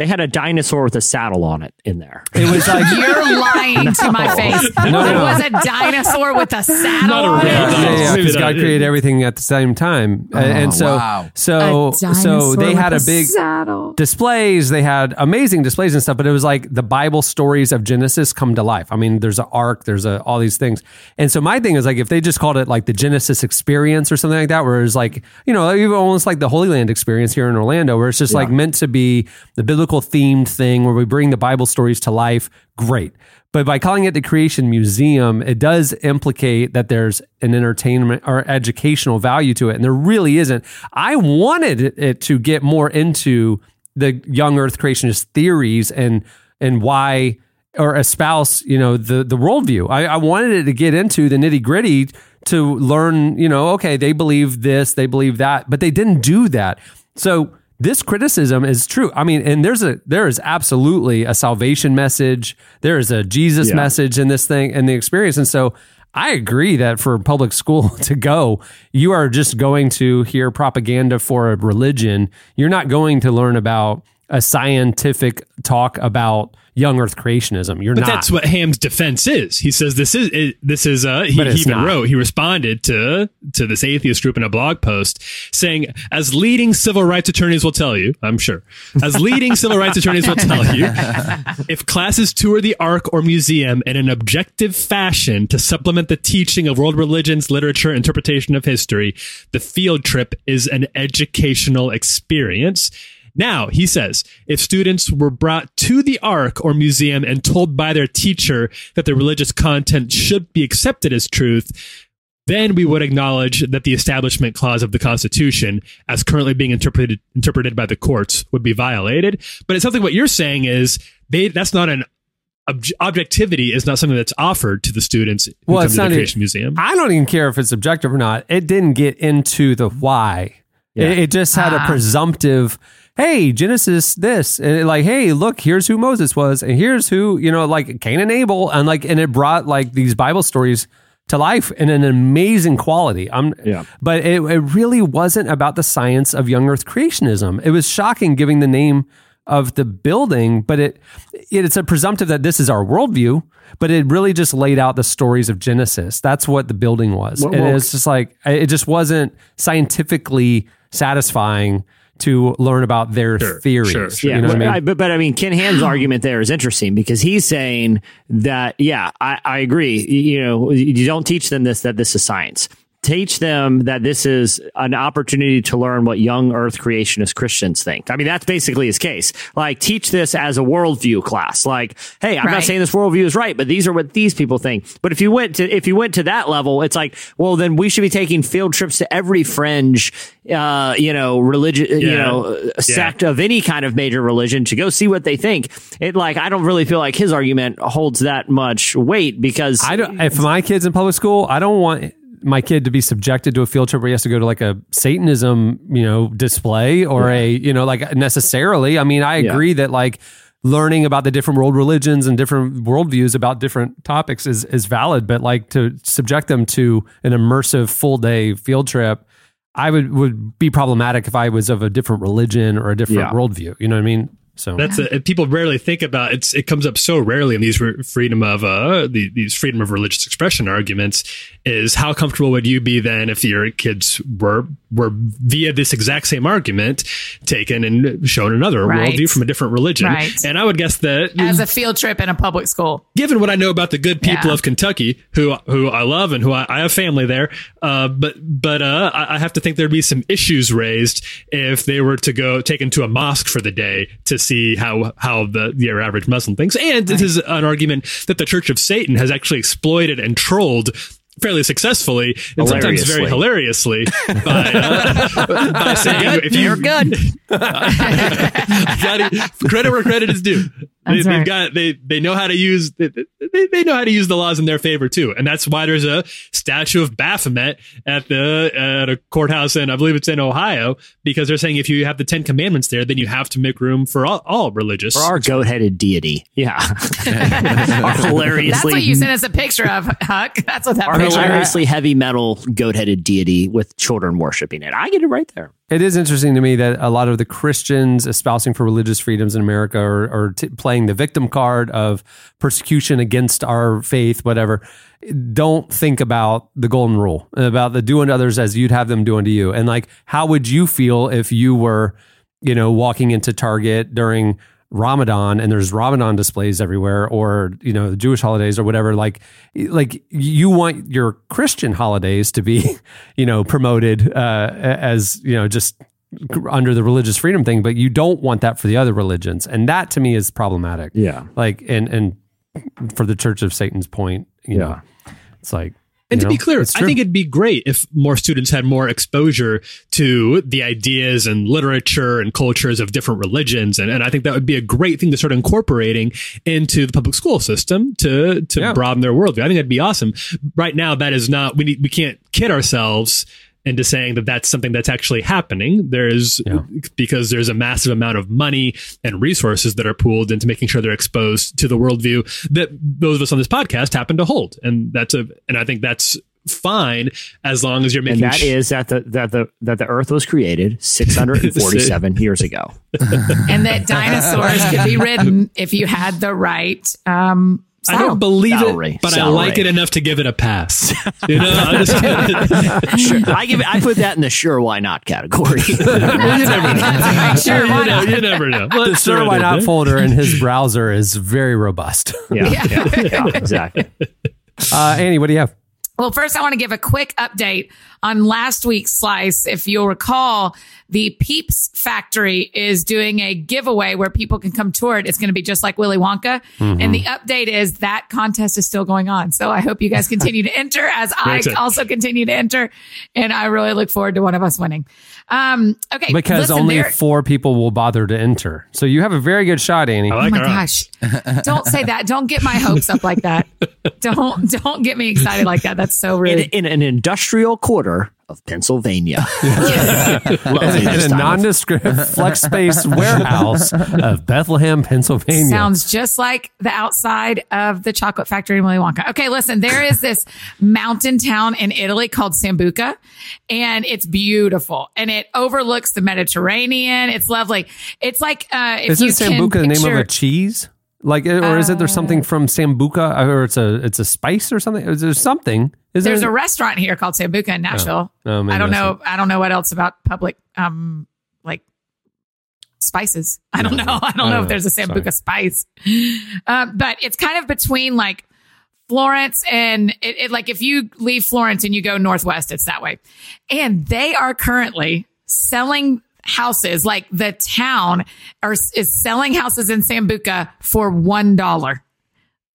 They had a dinosaur with a saddle on it in there. It was like [laughs] You're lying to my face. No, there no. was a dinosaur with a saddle Not a on real it. dinosaur. yeah, yeah, Maybe because God created everything at the same time, A- oh, and so wow. so so they had a big saddle. displays. They had amazing displays and stuff, but it was like the Bible stories of Genesis come to life. I mean, there's an ark, there's a, all these things, and so my thing is like if they just called it like the Genesis experience or something like that, where it's like you know even almost like the Holy Land experience here in Orlando, where it's just like meant to be the biblical themed thing where we bring the Bible stories to life. Great. But by calling it the Creation Museum, it does implicate that there's an entertainment or educational value to it. And there really isn't. I wanted it- it to get more into the young earth creationist theories and and why or espouse, you know, the the worldview. I, I wanted it to get into the nitty gritty to learn, you know, okay, they believe this, they believe that, but they didn't do that. So this criticism is true. I mean, and there's a there is absolutely a salvation message. There is a Jesus Yeah. message in this thing and the experience. And so I agree that for public school [laughs] to go, you are just going to hear propaganda for a religion. You're not going to learn about a scientific talk about young Earth creationism. You're But not. that's what Ham's defense is. He says this is it, this is uh he, he even not. wrote he responded to to this atheist group in a blog post saying as leading civil rights attorneys will tell you, I'm sure. As leading civil rights attorneys will tell you, [laughs] if classes tour the ark or museum in an objective fashion to supplement the teaching of world religions, literature, interpretation of history, the field trip is an educational experience. Now, he says, if students were brought to the Ark or museum and told by their teacher that the religious content should be accepted as truth, then we would acknowledge that the Establishment Clause of the Constitution, as currently being interpreted interpreted by the courts, would be violated. But it sounds like what you're saying is they that's not an obj- objectivity is not something that's offered to the students who Well, come it's to the not e- Creation Museum. I don't even care if it's objective or not. It didn't get into the why. It, it just had a ah. presumptive, hey, Genesis this, and like, hey, look, here's who Moses was, and here's who you know, like Cain and Abel, and like, and it brought like these Bible stories to life in an amazing quality. I'm, Yeah. but it, it really wasn't about the science of young Earth creationism. It was shocking, giving the name of the building, but it, it it's a presumptive that this is our worldview. But it really just laid out the stories of Genesis. That's what the building was, Well, and well- it's just like it just wasn't scientifically satisfying to learn about their Sure, theories. sure, sure. Yeah, You know what I but, mean? but but I mean, Ken Ham's argument there is interesting because he's saying that yeah, I, I agree. You, you know, you don't teach them this that this is science. Teach them that this is an opportunity to learn what young Earth creationist Christians think. I mean, that's basically his case. Like, teach this as a worldview class. Like, hey, I'm not saying this worldview is right, but these are what these people think. But if you went to if you went to that level, it's like, well, then we should be taking field trips to every fringe, uh, you know, religion, you know, uh, sect of any kind of major religion to go see what they think. It like I don't really feel like his argument holds that much weight because I don't. If my kid's in public school, I don't want my kid to be subjected to a field trip where he has to go to like a Satanism, you know, display or a, you know, like necessarily. I mean, I Yeah. agree that like learning about the different world religions and different worldviews about different topics is is valid, but like to subject them to an immersive full day field trip. I would would be problematic if I was of a different religion or a different Yeah. worldview. You know what I mean? So That's a, people rarely think about it's. It comes up so rarely in these re- freedom of uh the, these freedom of religious expression arguments. Is how comfortable would you be then if your kids were were via this exact same argument taken and shown another Right. worldview from a different religion? Right. And I would guess that As a field trip in a public school. given what I know about the good people Yeah. of Kentucky, who who I love and who I, I have family there, uh, but but uh, I, I have to think there'd be some issues raised if they were to go taken to a mosque for the day to see how how the your average Muslim thinks. And this is an argument that the Church of Satan has actually exploited and trolled. Fairly successfully and sometimes very hilariously [laughs] by, uh, by saying if you're good, [laughs] gotta, [laughs] credit where credit is due. They, That's they've right. got they they know how to use they, they, they know how to use the laws in their favor too, and that's why there's a statue of Baphomet at the at a courthouse in I believe it's in Ohio because they're saying if you have the Ten Commandments there, then you have to make room for all, all religious. for our goat headed deity, yeah, [laughs] our hilariously That's what you sent us a picture of, Huck. That's what that our hilariously heavy metal goat headed deity with children worshiping it. I get it right there. It is interesting to me that a lot of the Christians espousing for religious freedoms in America are, are t- playing the victim card of persecution against our faith, whatever. Don't think about the golden rule, about the do unto others as you'd have them do unto you. And like, how would you feel if you were, you know, walking into Target during Ramadan and there's Ramadan displays everywhere or you know the Jewish holidays or whatever like like you want your Christian holidays to be [laughs] you know promoted uh, as you know just under the religious freedom thing but you don't want that for the other religions and that to me is problematic Yeah. like and and for the church of Satan's point you Yeah. know it's like And you to be clear, I think it'd be great if more students had more exposure to the ideas and literature and cultures of different religions. And, and I think that would be a great thing to start incorporating into the public school system to, to Yeah. broaden their worldview. I think that'd be awesome. Right now, that is not, we need, we can't kid ourselves into saying that that's something that's actually happening. There's Yeah. because there's a massive amount of money and resources that are pooled into making sure they're exposed to the worldview that those of us on this podcast happen to hold. And that's a, and I think that's fine as long as you're And making that sh- is that the that the that the Earth was created 647 [laughs] years ago. and that dinosaurs could be ridden if you had the right um I don't believe Salary. it, but I like it enough to give it a pass. [laughs] You know, I just, Sure, I give it, I put that in the sure why not category. [laughs] you never know. [laughs] Sure, you, why know not? you never know. the Let's sure why not folder in his browser is very robust yeah, yeah, yeah, exactly. uh, Annie what do you have Well, first, I want to give a quick update on last week's slice. If you'll recall, the Peeps Factory is doing a giveaway where people can come tour it. It's going to be just like Willy Wonka. And the update is that contest is still going on. So I hope you guys continue to enter [laughs] as I excited. also continue to enter. And I really look forward to one of us winning. Um, okay. because listen, only there- four people will bother to enter. So you have a very good shot, Annie. I Oh my gosh. Don't say that. Don't get my hopes up like that. [laughs] Don't don't get me excited like that. That's so In, in an industrial quarter of Pennsylvania. Lovely [laughs] [laughs] in this a time of- nondescript flex space warehouse of Bethlehem, Pennsylvania. Sounds just like the outside of the chocolate factory in Willy Wonka. Okay, listen, there is this mountain town in Italy called Sambuca, and it's beautiful, and it overlooks the Mediterranean. It's lovely. It's like uh, if Isn't you can Sambuca the name of a cheese? Like, or is it there's something from Sambuca, or it's a it's a spice or something? Is there something? Is There's there, a restaurant here called Sambuca in Nashville. Oh, maybe I don't know. I don't know what else about public um like spices. I don't know. I don't I know don't if there's a know. Sambuca spice. Um, but it's kind of between like Florence and it, it like if you leave Florence and you go northwest, it's that way. And they are currently selling houses like the town are is selling houses in Sambuca for one dollar.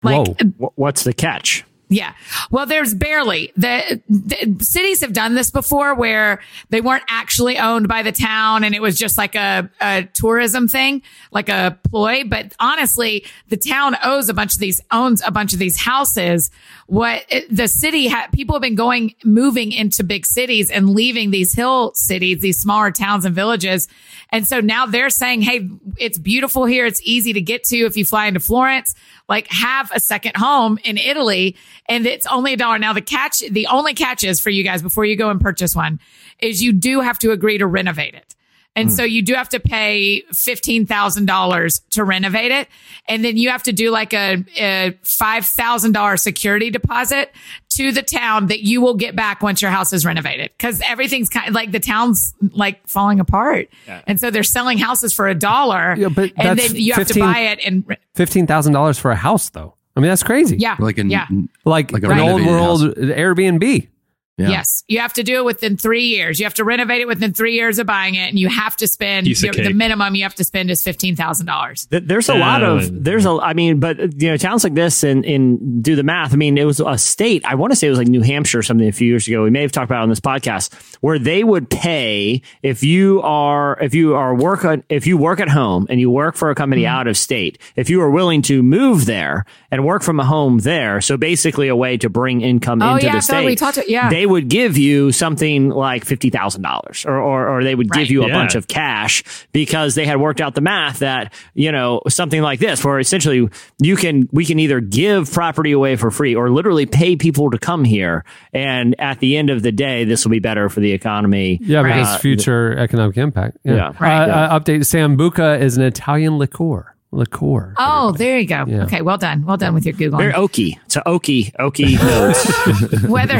Like Whoa. Uh, what's the catch? Yeah. Well, there's barely the, the cities have done this before where they weren't actually owned by the town and it was just like a, a tourism thing, like a ploy. But honestly, the town owes a bunch of these, owns a bunch of these houses. What it, the city people have been going, moving into big cities and leaving these hill cities, these smaller towns and villages. And so now they're saying, Hey, it's beautiful here. It's easy to get to if you fly into Florence like have a second home in Italy and it's only a dollar. Now the catch, the only catch is for you guys before you go and purchase one is you do have to agree to renovate it. And hmm. so you do have to pay $15,000 to renovate it. And then you have to do like a, a $5,000 security deposit to the town that you will get back once your house is renovated. Cause everything's kind of like the town's like falling apart. And so they're selling houses for a dollar. Yeah, but and then you have 15 to buy it and re- fifteen thousand dollars for a house, though. I mean, that's crazy. yeah. like an yeah. like, Like a an old world house. Airbnb. Yeah. Yes, you have to do it within three years. You have to renovate it within three years of buying it, and you have to spend Piece of the minimum you have to spend is fifteen thousand dollars. There's a lot of there's a I mean, but you know, towns like this and in do the math. I mean, it was a state. I want to say it was like New Hampshire or something a few years ago. We may have talked about it on this podcast where they would pay if you are if you are work on, if you work at home and you work for a company Mm-hmm. out of state. If you are willing to move there and work from a home there, so basically a way to bring income Oh, into yeah, the I thought state. we talked to- yeah. they they would give you something like fifty thousand dollars, or, or or they would give Right. you a Yeah. bunch of cash because they had worked out the math that you know something like this, where essentially you can we can either give property away for free or literally pay people to come here, and at the end of the day, this will be better for the economy. Yeah, Right. because Uh, future economic impact. Yeah. Yeah. Right. Uh, uh, update Sambuca is an Italian liqueur. Liqueur. Oh, there you go. Yeah. Okay, well done. Well done with your Google. Very oaky. It's an oaky, oaky [laughs] nose. [laughs] Whether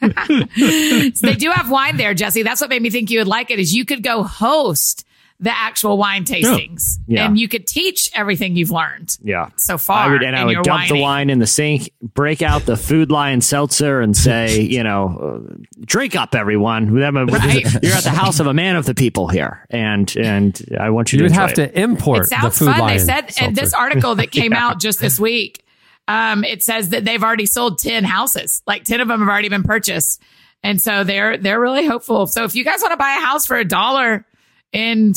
So [laughs] they do have wine there, Jesse. That's what made me think you would like it. Is you could go host the actual wine tastings, Yeah. and you could teach everything you've learned Yeah. so far. I would, and I would your dump the wine in the sink, break out the Food Lion seltzer, and say, [laughs] you know, uh, drink up, everyone. You're at the house of a man of the people here, and and I want you, You to would have it. to import It sounds the food fun. They lion said in this article that [laughs] came out just this week. Um, it says that they've already sold ten houses. Like ten of them have already been purchased, and so they're they're really hopeful. So if you guys want to buy a house for a dollar in,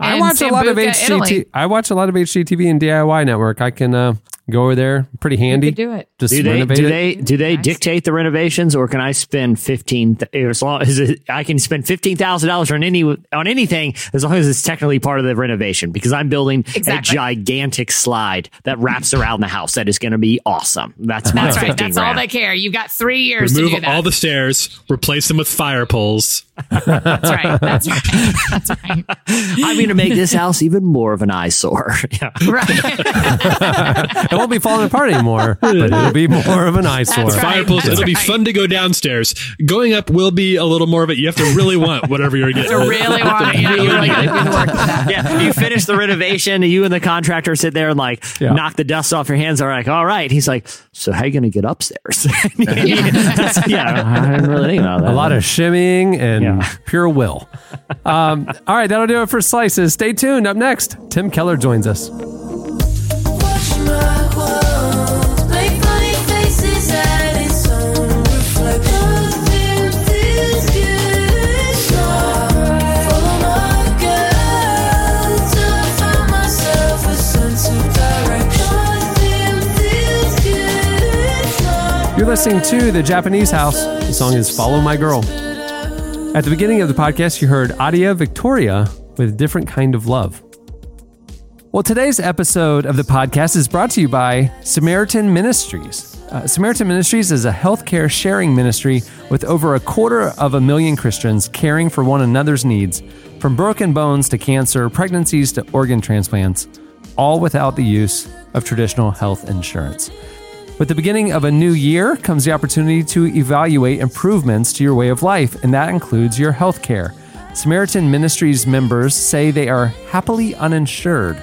I watch a lot of Sambuca, Italy, HGTV. I watch a lot of HGTV and DIY Network. I can uh, go over there. Pretty handy. could do it. Just do they renovate do it. they do they Nice. dictate the renovations, or can I spend fifteen? th- As long as it, I can spend fifteen thousand dollars on any on anything, as long as it's technically part of the renovation, because I'm building Exactly. a gigantic slide that wraps around the house that is going to be awesome. That's my That's right. 15 That's all grand. they care. You've got three years to Remove do that. all the stairs, replace them with fire poles. That's right. That's right. That's right. [laughs] I'm going to make this house even more of an eyesore. [laughs] yeah. Right. [laughs] it won't be falling apart anymore, [laughs] but it'll be more of an eyesore. That's right. Fire poles. That's It'll be fun to go downstairs. Going up will be a little more of it. You have to really want whatever you're getting. to really want to, yeah, you really got to do the work. [laughs] Yeah, you finish the renovation, you and the contractor sit there and like Yeah. knock the dust off your hands. Are like, all right. He's like, so how you going to get upstairs? [laughs] That's- yeah, I didn't really think about that. A lot of shimmying and Yeah. pure will. Um, all right, that'll do it for slices. Stay tuned. Up next, Tim Keller joins us. Listening to The Japanese House. The song is Follow My Girl. At the beginning of the podcast, you heard Adia Victoria with Different Kind of Love. Well, today's episode of the podcast is brought to you by Samaritan Ministries. Uh, Samaritan Ministries is a healthcare sharing ministry with over a quarter of a million Christians caring for one another's needs, from broken bones to cancer, pregnancies to organ transplants, all without the use of traditional health insurance. With the beginning of a new year comes the opportunity to evaluate improvements to your way of life, and that includes your health care. Samaritan Ministries members say they are happily uninsured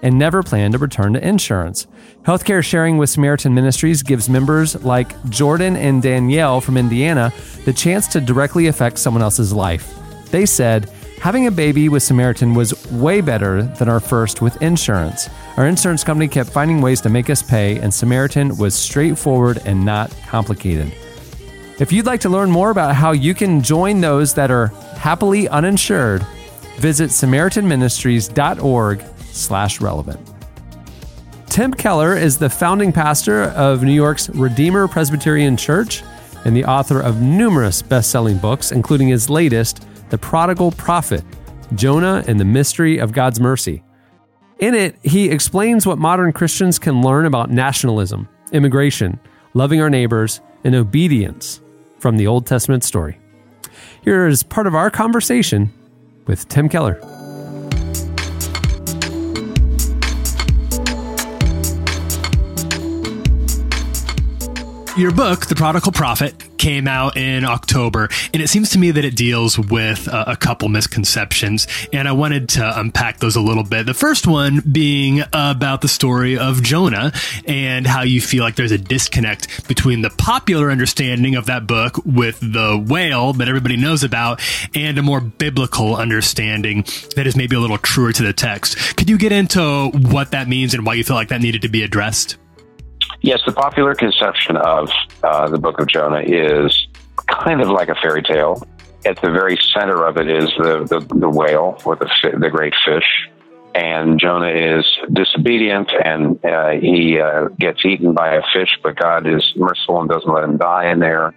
and never plan to return to insurance. Healthcare sharing with Samaritan Ministries gives members like Jordan and Danielle from Indiana the chance to directly affect someone else's life. They said, Having a baby with Samaritan was way better than our first with insurance. Our insurance company kept finding ways to make us pay, and Samaritan was straightforward and not complicated. If you'd like to learn more about how you can join those that are happily uninsured, visit samaritanministries.org slash relevant. Tim Keller is the founding pastor of New York's Redeemer Presbyterian Church and the author of numerous best-selling books, including his latest, The Prodigal Prophet, Jonah and the Mystery of God's Mercy. In it, he explains what modern Christians can learn about nationalism, immigration, loving our neighbors, and obedience from the Old Testament story. Here is part of our conversation with Tim Keller. Your book, The Prodigal Prophet, came out in October, and it seems to me that it deals with uh, a couple misconceptions, and I wanted to unpack those a little bit. The first one being about the story of Jonah and how you feel like there's a disconnect between the popular understanding of that book with the whale that everybody knows about and a more biblical understanding that is maybe a little truer to the text. Could you get into what that means and why you feel like that needed to be addressed? Yes, the popular conception of uh, the Book of Jonah is kind of like a fairy tale. At the very center of it is the the, the whale or the the great fish, and Jonah is disobedient and uh, he uh, gets eaten by a fish, but God is merciful and doesn't let him die in there.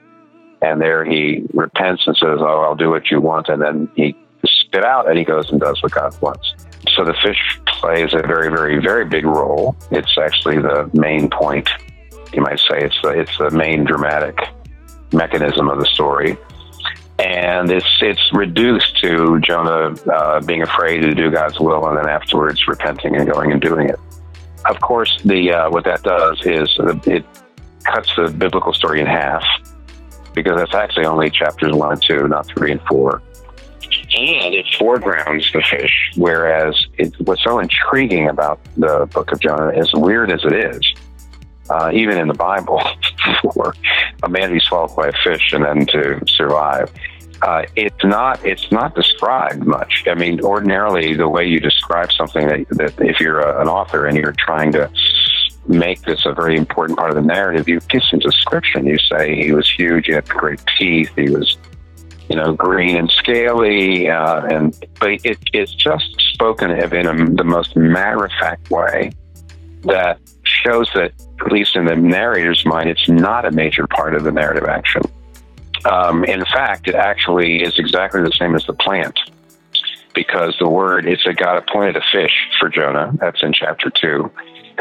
And there he repents and says, "Oh, I'll do what you want," and then he spit out and he goes and does what God wants. So the fish plays a very, very, very big role. It's actually the main point. You might say it's the it's the main dramatic mechanism of the story and it's it's reduced to Jonah uh, being afraid to do God's will, and then afterwards repenting and going and doing it. Of course, the uh, what that does is it cuts the biblical story in half because that's actually only chapters one and two, not three and four. And it foregrounds the fish, whereas it, what's so intriguing about the book of Jonah, as weird as it is, uh, even in the Bible, [laughs] for a man to be swallowed by a fish and then to survive. Uh, it's not. It's not described much. I mean, ordinarily, the way you describe something that, that if you're a, an author and you're trying to make this a very important part of the narrative, you give some description. You say he was huge, he had great teeth, he was, you know, green and scaly, uh, and but it, it's just spoken of in a, the most matter of fact way that shows that, at least in the narrator's mind, it's not a major part of the narrative action. Um, in fact, it actually is exactly the same as the plant, because the word it's a God appointed a fish for Jonah. That's in chapter two,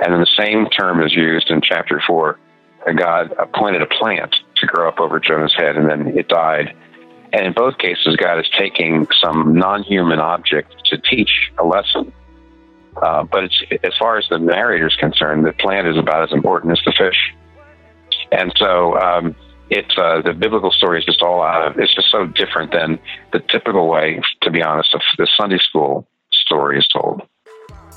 and then the same term is used in chapter four. A God appointed a plant to grow up over Jonah's head, and then it died. And in both cases, God is taking some non-human object to teach a lesson. Uh, but as far as the narrator is concerned, the plant is about as important as the fish. And so um, it's uh, the biblical story is just all out of it's just so different than the typical way, to be honest, of the Sunday school story is told.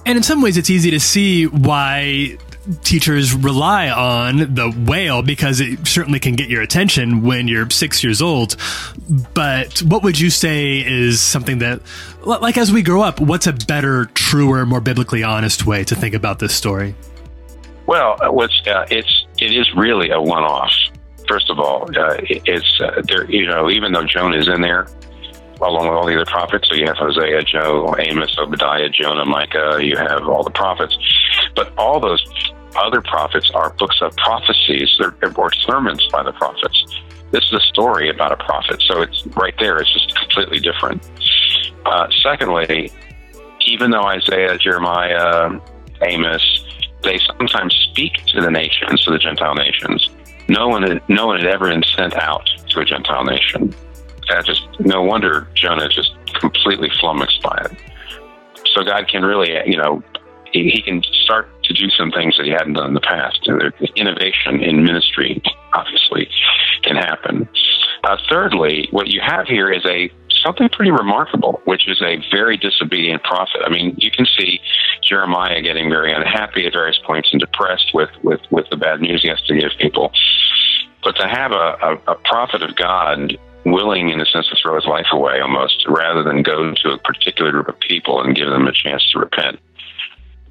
And in some ways, it's easy to see why teachers rely on the whale because it certainly can get your attention when you're six years old. But what would you say is something that, like as we grow up, what's a better, truer, more biblically honest way to think about this story? Well, what's uh, it's it is really a one-off. First of all, uh, it's uh, there. You know, even though Jonah is in there, along with all the other prophets, so you have Hosea, Joel, Amos, Obadiah, Jonah, Micah. You have all the prophets, but all those other prophets are books of prophecies or sermons by the prophets. This is a story about a prophet, so it's right there. It's just completely different. Uh, secondly, even though Isaiah, Jeremiah, Amos, they sometimes speak to the nations, to the Gentile nations. No one, had, no one had ever been sent out to a Gentile nation. That just no wonder Jonah just completely flummoxed by it. So God can really, you know, he, he can start to do some things that he hadn't done in the past. And Innovation in ministry, obviously, can happen. Uh, thirdly, what you have here is a something pretty remarkable, which is a very disobedient prophet. I mean, you can see Jeremiah getting very unhappy at various points and depressed with with with the bad news he has to give people. But to have a, a, a prophet of God willing, in a sense, to throw his life away almost, rather than go to a particular group of people and give them a chance to repent,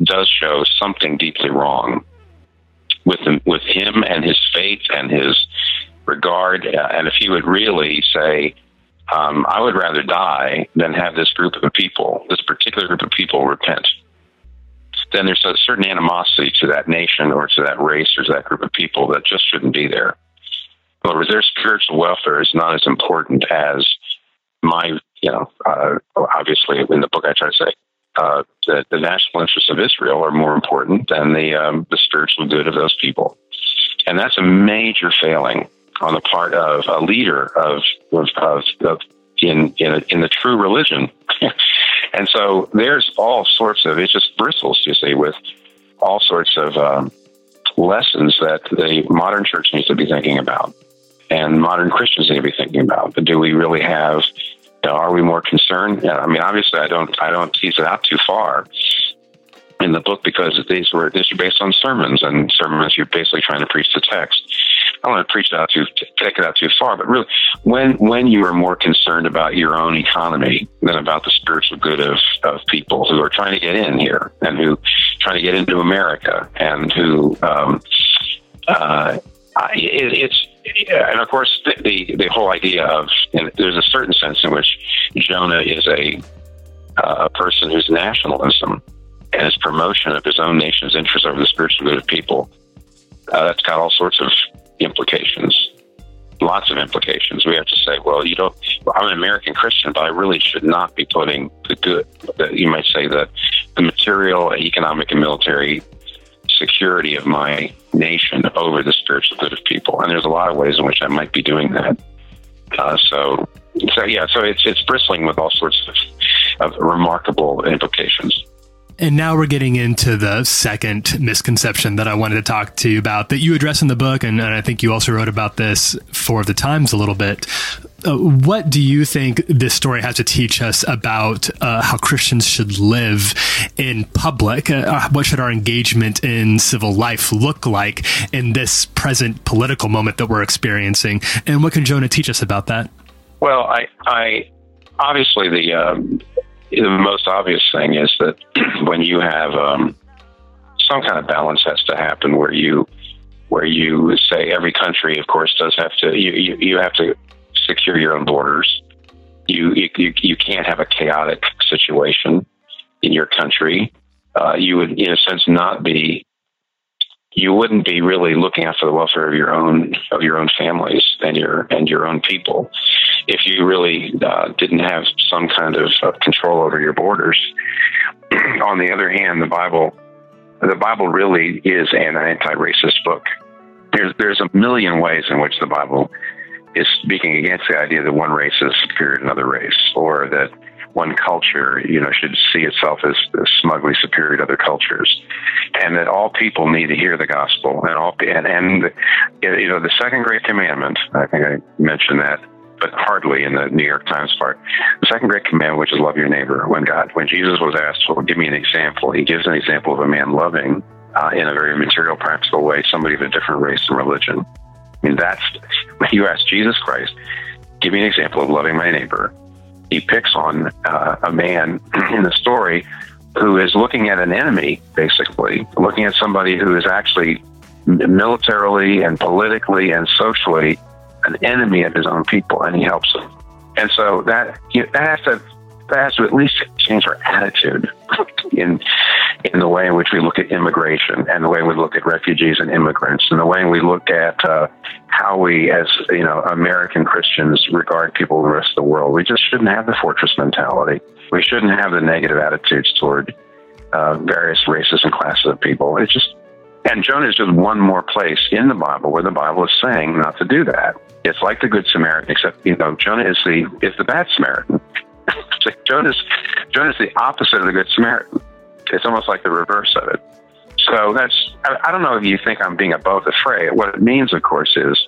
does show something deeply wrong with him, with him and his faith and his regard. Uh, and if he would really say, um, I would rather die than have this group of people, this particular group of people, repent. Then there's a certain animosity to that nation or to that race or to that group of people that just shouldn't be there. Words, their spiritual welfare is not as important as my, you know, uh, obviously in the book I try to say, uh, the, the national interests of Israel are more important than the um, the spiritual good of those people, and that's a major failing on the part of a leader of of, of, of in in, a, in the true religion. [laughs] and so there's all sorts of it just bristles, you see, with all sorts of um, lessons that the modern church needs to be thinking about, and modern Christians need to be thinking about. But do we really have? Are we more concerned? Yeah, I mean, obviously, I don't. I don't tease it out too far in the book because these were these are based on sermons, and sermons you're basically trying to preach the text. I don't want to preach it out too take it out too far, but really, when when you are more concerned about your own economy than about the spiritual good of of people who are trying to get in here and who trying to get into America and who um, uh, it, it's and of course the, the the whole idea of there's a certain sense in which Jonah is a uh, a person whose nationalism and his promotion of his own nation's interests over the spiritual good of people uh, that's got all sorts of implications. lots of implications. We have to say, well, you don't. I'm an American Christian, but I really should not be putting the good, the, you might say, the the material, economic, and military security of my nation over the spiritual good of people. And there's a lot of ways in which I might be doing that. Uh, so, so yeah, so it's it's bristling with all sorts of, of remarkable implications. And now we're getting into the second misconception that I wanted to talk to you about that you address in the book, and, and I think you also wrote about this for the Times a little bit. Uh, what do you think this story has to teach us about uh, how Christians should live in public? Uh, what should our engagement in civil life look like in this present political moment that we're experiencing? And what can Jonah teach us about that? Well, I, I obviously the um, the most obvious thing is that [clears throat] when you have um, some kind of balance has to happen where you where you say every country, of course, does have to you you, you have to secure your own borders. You you you can't have a chaotic situation in your country. Uh, you would, in a sense, not be you wouldn't be really looking after the welfare of your own of your own families and your and your own people if you really uh, didn't have some kind of uh, control over your borders. [clears throat] On the other hand, the Bible the Bible really is an anti-racist book. There's there's a million ways in which the Bible is speaking against the idea that one race is superior to another race, or that one culture, you know, should see itself as, as smugly superior to other cultures, and that all people need to hear the gospel, and all and and you know the second great commandment. I think I mentioned that, but hardly in the New York Times part. The second great commandment, which is love your neighbor. When God, when Jesus was asked, "Well, give me an example," he gives an example of a man loving. Uh, in a very material, practical way, somebody of a different race and religion. I mean, that's you ask Jesus Christ, give me an example of loving my neighbor he picks on uh, a man [clears throat] in the story who is looking at an enemy, basically, looking at somebody who is actually militarily and politically and socially an enemy of his own people, and he helps them. And so that you that has to has to at least change our attitude [laughs] in in the way in which we look at immigration and the way we look at refugees and immigrants and the way we look at uh, how we, as you know, American Christians regard people in the rest of the world. We just shouldn't have the fortress mentality. We shouldn't have the negative attitudes toward uh, various races and classes of people. It's just and Jonah is just one more place in the Bible where the Bible is saying not to do that. It's like the Good Samaritan, except you know Jonah is the is the bad Samaritan. Jonah's Jonah's the opposite of the Good Samaritan. It's almost like the reverse of it. So that's I, I don't know if you think I'm being above the fray. What it means, of course, is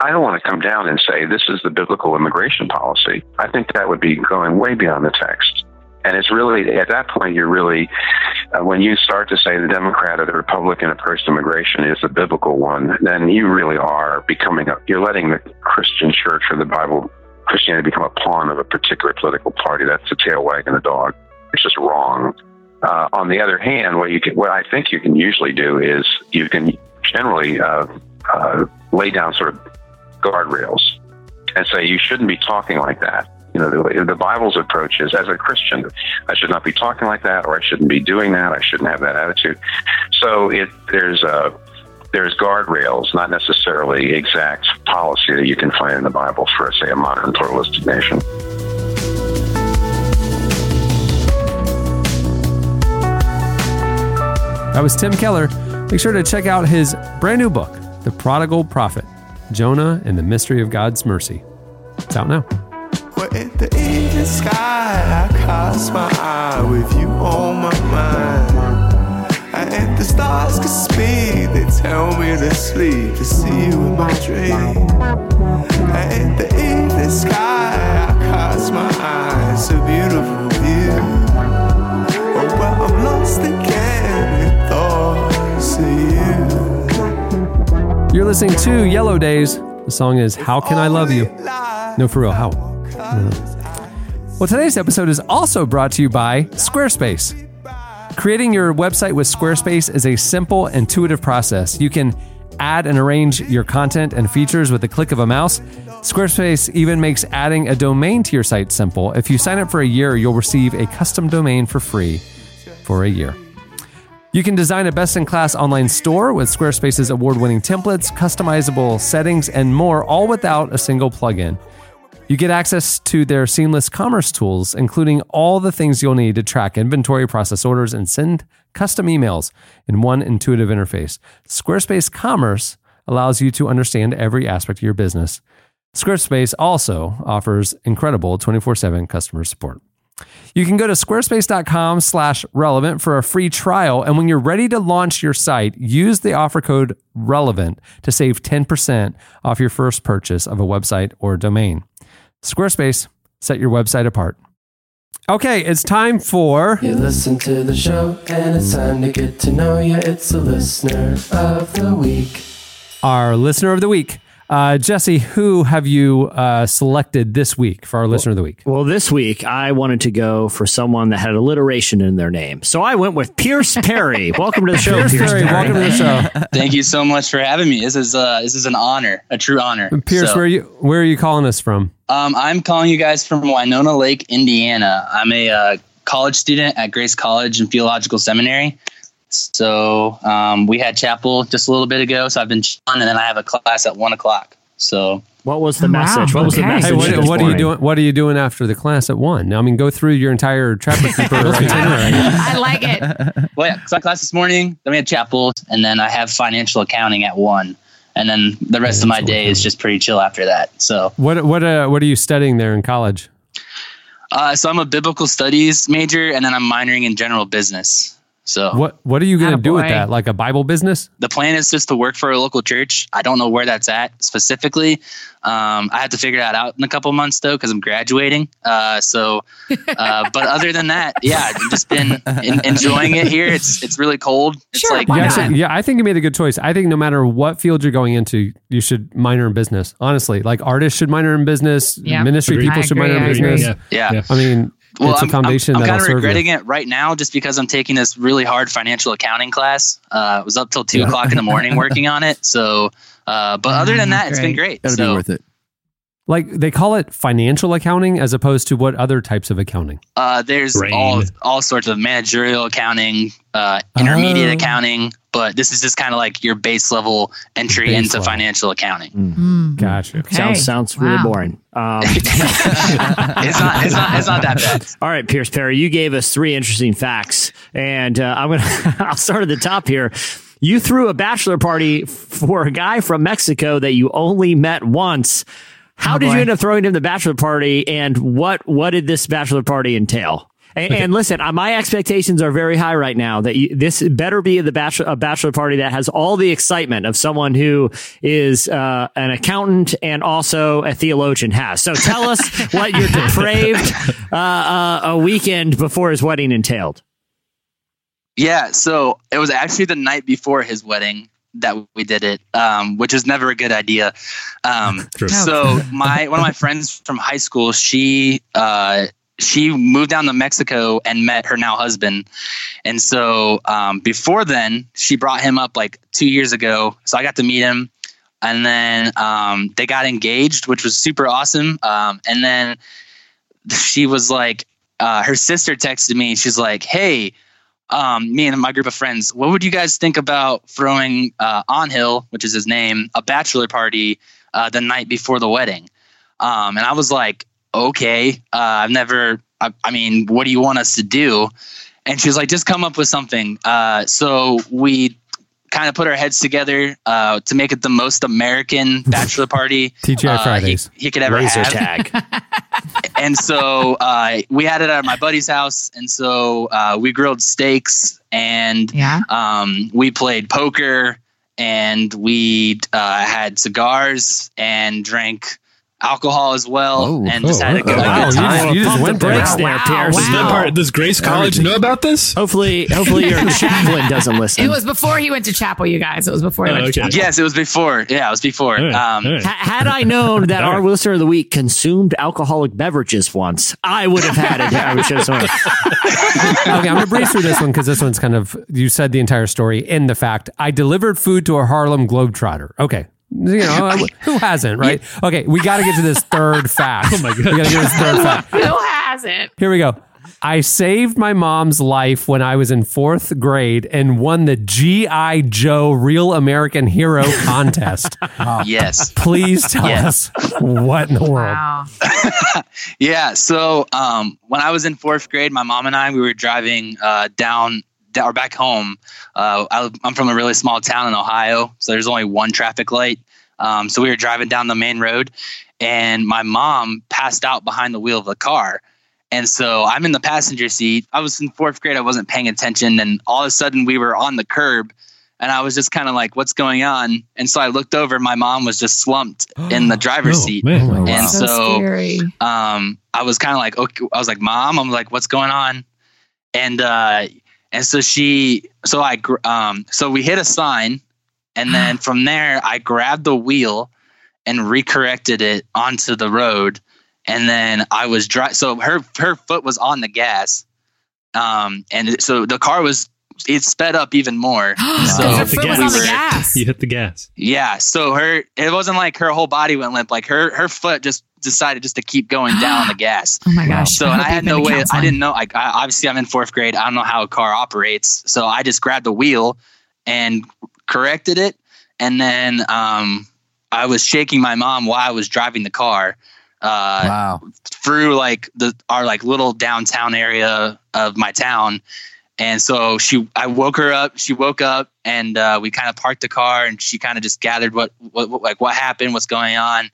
I don't want to come down and say this is the biblical immigration policy. I think that would be going way beyond the text. And it's really at that point you're really uh, when you start to say the Democrat or the Republican approach to immigration is the biblical one, then you really are becoming a, you're letting the Christian church or the Bible Christianity become a pawn of a particular political party. That's the tail wagging the dog. It's just wrong. Uh, on the other hand, what you can, what I think you can usually do is you can generally uh, uh, lay down sort of guardrails and say you shouldn't be talking like that. You know, the, the Bible's approach is as a Christian, I should not be talking like that, or I shouldn't be doing that. I shouldn't have that attitude. So it there's a there's guardrails, not necessarily exact policy that you can find in the Bible for, say, a modern pluralistic nation. That was Tim Keller. Make sure to check out his brand new book, The Prodigal Prophet Jonah and the Mystery of God's Mercy. It's out now. Well, in the evening sky, I cast my eye with you on my mind. To sleep, to see you in my dream. And the evening sky, I cast my eyes, a beautiful view. Oh, but I'm lost again in thoughts of you. You're listening to Yellow Days. The song is How Can I Love You? No, for real, how? Well, today's episode is also brought to you by Squarespace. Creating your website with Squarespace is a simple, intuitive process. You can add and arrange your content and features with the click of a mouse. Squarespace even makes adding a domain to your site simple. If you sign up for a year, you'll receive a custom domain for free for a year. You can design a best in class online store with Squarespace's award winning templates, customizable settings, and more, all without a single plugin. You get access to their seamless commerce tools, including all the things you'll need to track inventory, process orders, and send custom emails in one intuitive interface. Squarespace Commerce allows you to understand every aspect of your business. Squarespace also offers incredible 24 7 customer support. You can go to squarespace.com slash relevant for a free trial. And when you're ready to launch your site, use the offer code relevant to save 10% off your first purchase of a website or domain. Squarespace, set your website apart. Okay, it's time for. You listen to the show, and it's time to get to know you. It's the listener of the week. our listener of the week. Uh, Jesse, who have you uh, selected this week for our listener of the week? Well, this week I wanted to go for someone that had alliteration in their name. So I went with Pierce Perry. [laughs] welcome to the show, Pierce, Perry, Perry. welcome to the show. [laughs] Thank you so much for having me. This is uh, this is an honor, a true honor. Pierce, So, where are you where are you calling us from? um, I'm calling you guys from Winona Lake, Indiana. I'm a uh, college student at Grace College and Theological Seminary. So um, we had chapel just a little bit ago. So I've been chilling, and then I have a class at one o'clock. So What was the Wow, message? What was the message? Hey, what, this what are you doing? What are you doing after the class at one? Now, I mean, go through your entire Trapper [laughs] Keeper itinerary. I like it. well, yeah, so I class this morning. Then we had chapel, and then I have financial accounting at one. And then the rest of my day is just pretty chill after that. So What what uh, what are you studying there in college? Uh, so I'm a biblical studies major, and then I'm minoring in general business. So What what are you going to do with that? Like a Bible business? the plan is just to work for a local church. I don't know where that's at specifically. Um, I have to figure that out in a couple months though, because I'm graduating. Uh, so, uh, [laughs] but other than that, yeah, I've just been en- enjoying it here. It's it's really cold. It's Sure, like Yeah, not? actually, yeah, I think you made a good choice. I think no matter what field you're going into, you should minor in business. Honestly, like artists should minor in business. Yeah. Ministry Agreed. people I should agree, minor in I agree. business. Yeah. yeah. I mean, Well, it's a I'm, foundation I'm, I'm kind of regretting you. it right now just because I'm taking this really hard financial accounting class. Uh, I was up till two o'clock in the morning [laughs] working on it. So, uh, but other than that, it's been great. That'll so, be worth it. Like they call it financial accounting as opposed to what other types of accounting? Uh, there's Brain. all all sorts of managerial accounting, uh, intermediate Oh. accounting, but this is just kind of like your base level entry Base into level. financial accounting. Mm, Gotcha. okay. Sounds sounds really boring. Um, [laughs] [laughs] It's not it's not it's not that bad. all right, Pierce Perry, you gave us three interesting facts, and uh, I'm gonna [laughs] I'll start at the top here. You threw a bachelor party for a guy from Mexico that you only met once. How Oh, did boy. you end up throwing him the bachelor party, and what what did this bachelor party entail? And, and listen, uh, my expectations are very high right now. That you, this better be the bachelor a bachelor party that has all the excitement of someone who is uh, an accountant and also a theologian has. So tell us [laughs] what your depraved uh, uh, a weekend before his wedding entailed. Yeah, so it was actually the night before his wedding that we did it, um, which was never a good idea. Um, [laughs] so my one of my friends from high school, she uh, she moved down to Mexico and met her now husband, and so um, before then she brought him up like two years ago. So I got to meet him, and then um, they got engaged, which was super awesome. Um, and then she was like, uh, her sister texted me. She's like, "Hey." um, me and my group of friends, what would you guys think about throwing uh, Onhill, which is his name, a bachelor party uh, the night before the wedding? Um, and I was like, okay, uh, I've never, I, I mean, what do you want us to do? And she was like, just come up with something. Uh, so we kind of put our heads together uh, to make it the most American [laughs] bachelor party TGI uh, he, Fridays. he could ever Razor have tag. [laughs] [laughs] and so uh, we had it at my buddy's house, and so uh, we grilled steaks, and Yeah. um, we played poker, and we uh, had cigars and drank alcohol as well, Oh, and just had a good, a wow, good you just, you just went the there. there, Wow, Pierce. Does, Wow. part, does Grace College know about this? Hopefully, hopefully your [laughs] chaplain doesn't listen. It was before he went to chapel, you guys. It was before he Oh, went to okay. chapel. Yes, it was before. Yeah, it was before. All right, Um, all right. Ha- had I known that our listener of the week consumed alcoholic beverages once, I would have had it. I would just [laughs] okay, I'm going to breeze through this one because this one's kind of, you said the entire story in the fact I delivered food to a Harlem Globetrotter. Okay. You know, [laughs] who hasn't, right? [laughs] Okay, we got to get to this third [laughs] fact. Oh my God. We got to get to this third fact. Who hasn't? Here we go. I saved my mom's life when I was in fourth grade and won the G.I. Joe Real American Hero contest. Yes. Please tell Yes. us what in the world. Wow. Yeah. So um, when I was in fourth grade, my mom and I we were driving uh, down, down or back home. Uh, I, I'm from a really small town in Ohio, so there's only one traffic light. Um, so we were driving down the main road, and my mom passed out behind the wheel of the car. And so I'm in the passenger seat. I was in fourth grade. I wasn't paying attention, and all of a sudden we were on the curb. And I was just kind of like, "What's going on?" And so I looked over. My mom was just slumped [gasps] in the driver's Oh, seat. man. And so, so um, I was kind of like, okay, I was like, mom, I'm like, what's going on? And, uh, and so she, so I, um, so we hit a sign and then [sighs] from there I grabbed the wheel and recorrected it onto the road. And then I was dry. So her, her foot was on the gas. Um, and so the car was, it sped up even more. [gasps] [gasps] So her foot was on the gas. [laughs] You hit the gas. yeah. So her, it wasn't like her whole body went limp. Like her, her foot just decided just to keep going [gasps] down the gas. Oh my gosh. So and I had no to way. I didn't know. Like I, obviously, I'm in fourth grade. I don't know how a car operates. So I just grabbed the wheel and corrected it, and then um, I was shaking my mom while I was driving the car uh, Wow. through like the our like little downtown area of my town. And so she, I woke her up. She woke up, and uh, we kind of parked the car, and she kind of just gathered what, what, what, like what happened, what's going on.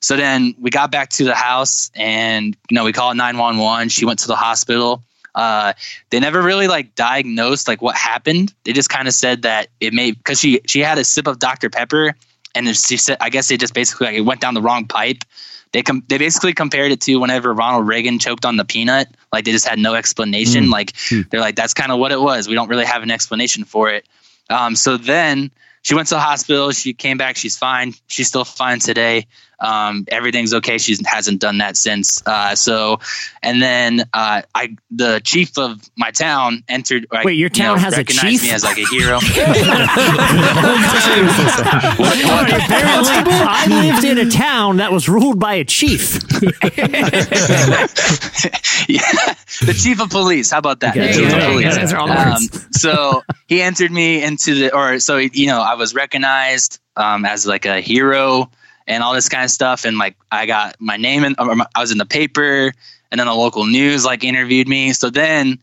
So then we got back to the house, and you know we called nine one one. She went to the hospital. Uh, they never really like diagnosed like what happened. They just kind of said that it may because she she had a sip of Dr Pepper, and she said I guess they just basically like it went down the wrong pipe. They com- they basically compared it to whenever Ronald Reagan choked on the peanut. Like they just had no explanation. Like they're like that's kind of what it was. We don't really have an explanation for it. Um, so then she went to the hospital. She came back. She's fine. She's still fine today. Um, everything's okay. She hasn't done that since. Uh, so, and then uh, I, the chief of my town, entered. Like, Wait, your you know, town has a recognized chief? me as like a hero. [laughs] Apparently, I lived in a town that was ruled by a chief. [laughs] yeah, the chief of police. How about that? Okay, The There you chief go. of There you go. police. Those are all the Um, so he entered me into the, or so you know, I was recognized um, as like a hero and all this kind of stuff, and like I got my name in, I was in the paper, and then the local news like interviewed me. So then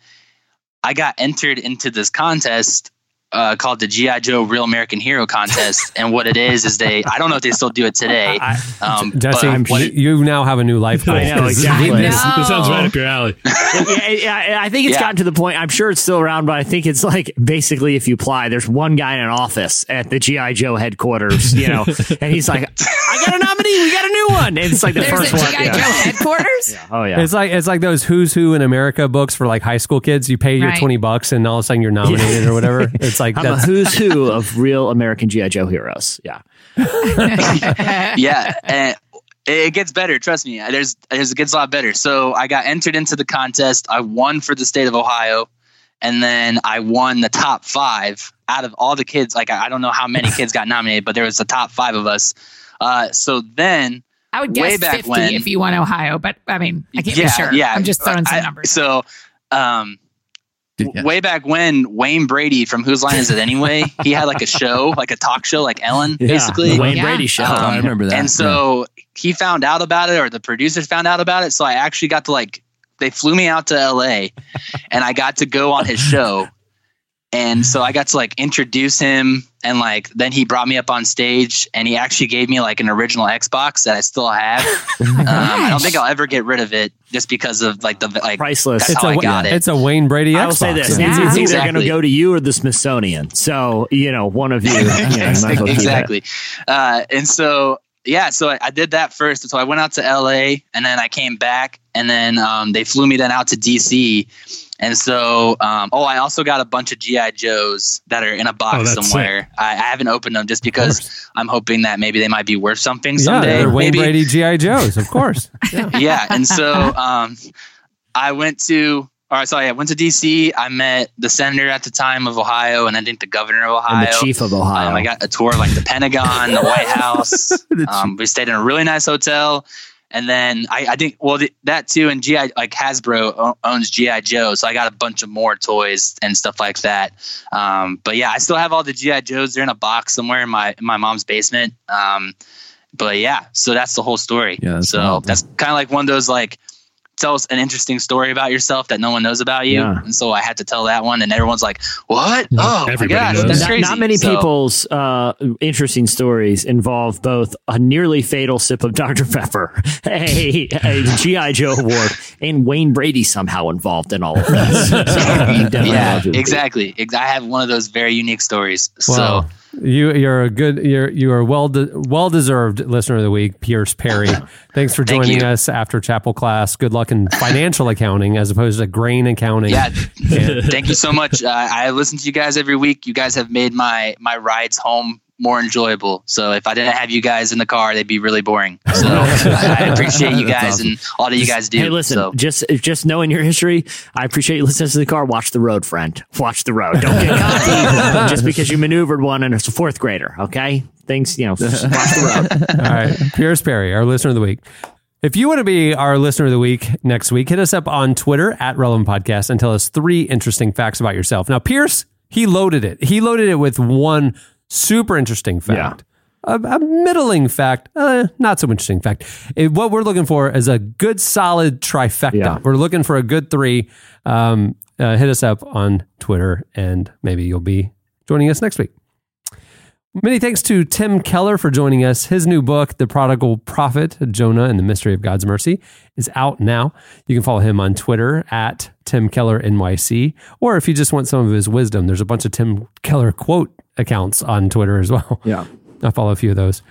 I got entered into this contest. Uh, called the GI Joe Real American Hero Contest, [laughs] and what it is is they I don't know if they still do it today. Um, Jesse, but what you, it- you now have a new life goal. [laughs] I know, exactly. I This, this sounds right up your alley. yeah, yeah, I think it's Yeah. gotten to the point. I'm sure it's still around, but I think it's like basically if you apply, there's one guy in an office at the GI Joe headquarters, you know, [laughs] and he's like, "I got a nominee. We got a new one." And it's like the There's first a one. GI yeah. Joe headquarters. Oh yeah. It's like it's like those Who's Who in America books for like high school kids. You pay your Right. twenty bucks, and all of a sudden you're nominated or whatever. It's like I'm a who's who of real American GI Joe heroes. Yeah. [laughs] yeah, and it gets better. Trust me. There's, there's, it gets a lot better. So I got entered into the contest. I won for the state of Ohio, and then I won the top five out of all the kids. Like I I don't know how many kids got nominated, but there was the top five of us. Uh, so then, I would Way guess back 50 when- if you won Ohio, but I mean, I can't yeah, be sure. yeah. I'm just throwing some I- numbers. So, um, Good guess. way back when Wayne Brady from Whose Line Is It Anyway? he had like a show, like a talk show, like Ellen, Yeah, basically. the Wayne Yeah. Brady show. Oh, I remember that. And so he found out about it, or the producers found out about it. So I actually got to like, they flew me out to LA and I got to go on his show. And so I got to like introduce him. And like, then he brought me up on stage and he actually gave me like an original Xbox that I still have. [laughs] Um, I don't think I'll ever get rid of it just because of like the, like, Priceless. That's it's how a I got it. it's a Wayne Brady. I will Xbox. say this: Yeah. it's, it's either going to go to you or the Smithsonian. So you know, one of you. [laughs] you know, you might as well do that. exactly. Uh, and so, yeah, so I, I did that first. So I went out to LA and then I came back and then um, they flew me then out to DC. And so, um, oh, I also got a bunch of GI Joes that are in a Oh, box that's somewhere. I, I haven't opened them just because I'm hoping that maybe they might be worth something Yeah, someday. they're Wayne maybe. Brady GI Joes, of course. [laughs] yeah, and so um, I went to. All right, so I went to DC. I met the senator at the time of Ohio, and I think the governor of Ohio. And the chief of Ohio. Um, I got a tour of like the Pentagon, the White [laughs] House. Um, we stayed in a really nice hotel, And then I, I think well th- that too, and GI like Hasbro o- owns GI Joe, so I got a bunch of more toys and stuff like that. Um, but yeah, I still have all the GI Joes. They're in a box somewhere in my in my mom's basement. Um, but yeah, so that's the whole story. Yeah, that's so wild. that's kind of like one of those like tell us an interesting story about yourself that no one knows about you. Yeah. And so I had to tell that one, and everyone's like, "What? Oh my gosh, knows. that's not, crazy." not many So- people's uh, interesting stories involve both a nearly fatal sip of [laughs] Dr. Pepper, a, a GI Joe award, and Wayne Brady somehow involved in all of this. [laughs] So, Yeah, exactly. I have one of those very unique stories. Wow. So you you're a good you're you are well de- well deserved listener of the week, Pierce Perry. [laughs] Thanks for Thank joining you. us after chapel class. Good luck in financial accounting as opposed to grain accounting. yeah, [laughs] thank you so much. Uh, I listen to you guys every week. You guys have made my my rides home more enjoyable. So if I didn't have you guys in the car, they'd be really boring. So [laughs] I appreciate you guys awesome. and all that you guys do. Hey, listen, So. just just knowing your history, I appreciate you listening to the car. Watch the road, friend. Watch the road. Don't get caught [laughs] just because you maneuvered one and it's a fourth grader. Okay, things you know. Watch the road. [laughs] All right. Pierce Perry, our listener of the week. If you want to be our listener of the week next week, hit us up on Twitter at Relevant Podcast and tell us three interesting facts about yourself. Now, Pierce, he loaded it. He loaded it with one super interesting fact. A, a middling fact, uh, not so interesting fact. It- what we're looking for is a good, solid trifecta. Yeah. We're looking for a good three. Um, uh, hit us up on Twitter, and maybe you'll be joining us next week. Many thanks to Tim Keller for joining us. His new book, The Prodigal Prophet, Jonah and the Mystery of God's Mercy, is out now. You can follow him on Twitter at Tim Keller NYC. Or if you just want some of his wisdom, there's a bunch of Tim Keller quote accounts on Twitter as well. Yeah. [laughs] I follow a few of those.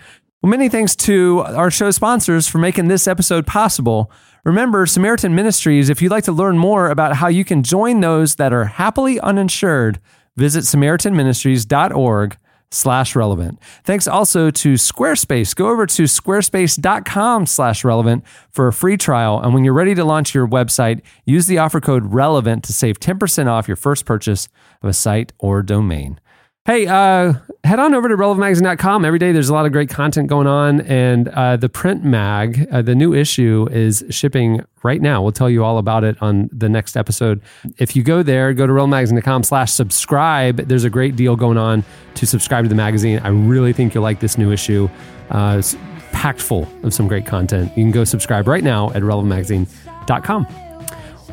Well, many thanks to our show sponsors for making this episode possible. Remember, Samaritan Ministries, if you'd like to learn more about how you can join those that are happily uninsured, visit samaritanministries.org slash relevant. Thanks also to Squarespace. Go over to squarespace.com slash relevant for a free trial. And when you're ready to launch your website, use the offer code relevant to save 10% off your first purchase of a site or domain. Hey, uh, head on over to relevantmagazine.com. Every day there's a lot of great content going on. And uh, the print mag, uh, the new issue, is shipping right now. We'll tell you all about it on the next episode. If you go there, go to relevantmagazine.com slash subscribe. There's a great deal going on to subscribe to the magazine. I really think you'll like this new issue. Uh, it's packed full of some great content. You can go subscribe right now at relevantmagazine.com.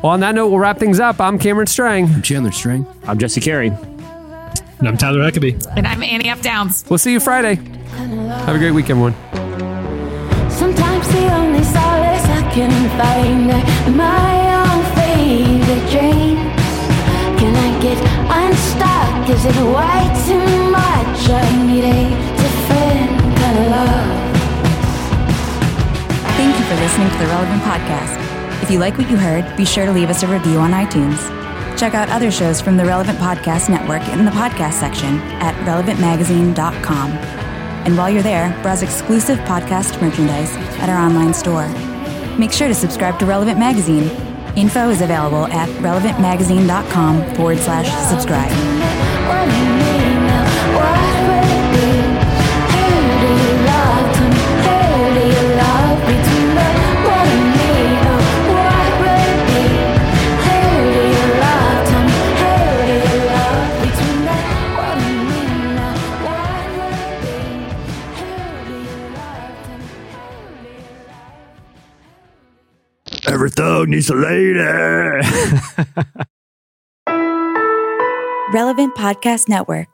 Well, on that note, we'll wrap things up. I'm Cameron Strang. I'm Chandler Strang. I'm Jesse Carey. And I'm Tyler Huckabee. And I'm Annie F. Downs. We'll see you Friday. Have a great week, everyone. Sometimes the only solace I can find are my own favorite dreams. Can I get unstuck? Is it way too much? I need a different kind of love. Thank you for listening to the Relevant Podcast. If you like what you heard, be sure to leave us a review on iTunes. Check out other shows from the Relevant Podcast Network in the podcast section at relevantmagazine.com. And while you're there, browse exclusive podcast merchandise at our online store. Make sure to subscribe to Relevant Magazine. Info is available at relevantmagazine.com forward slash subscribe. Every thug needs a lady. [laughs] Relevant Podcast Network.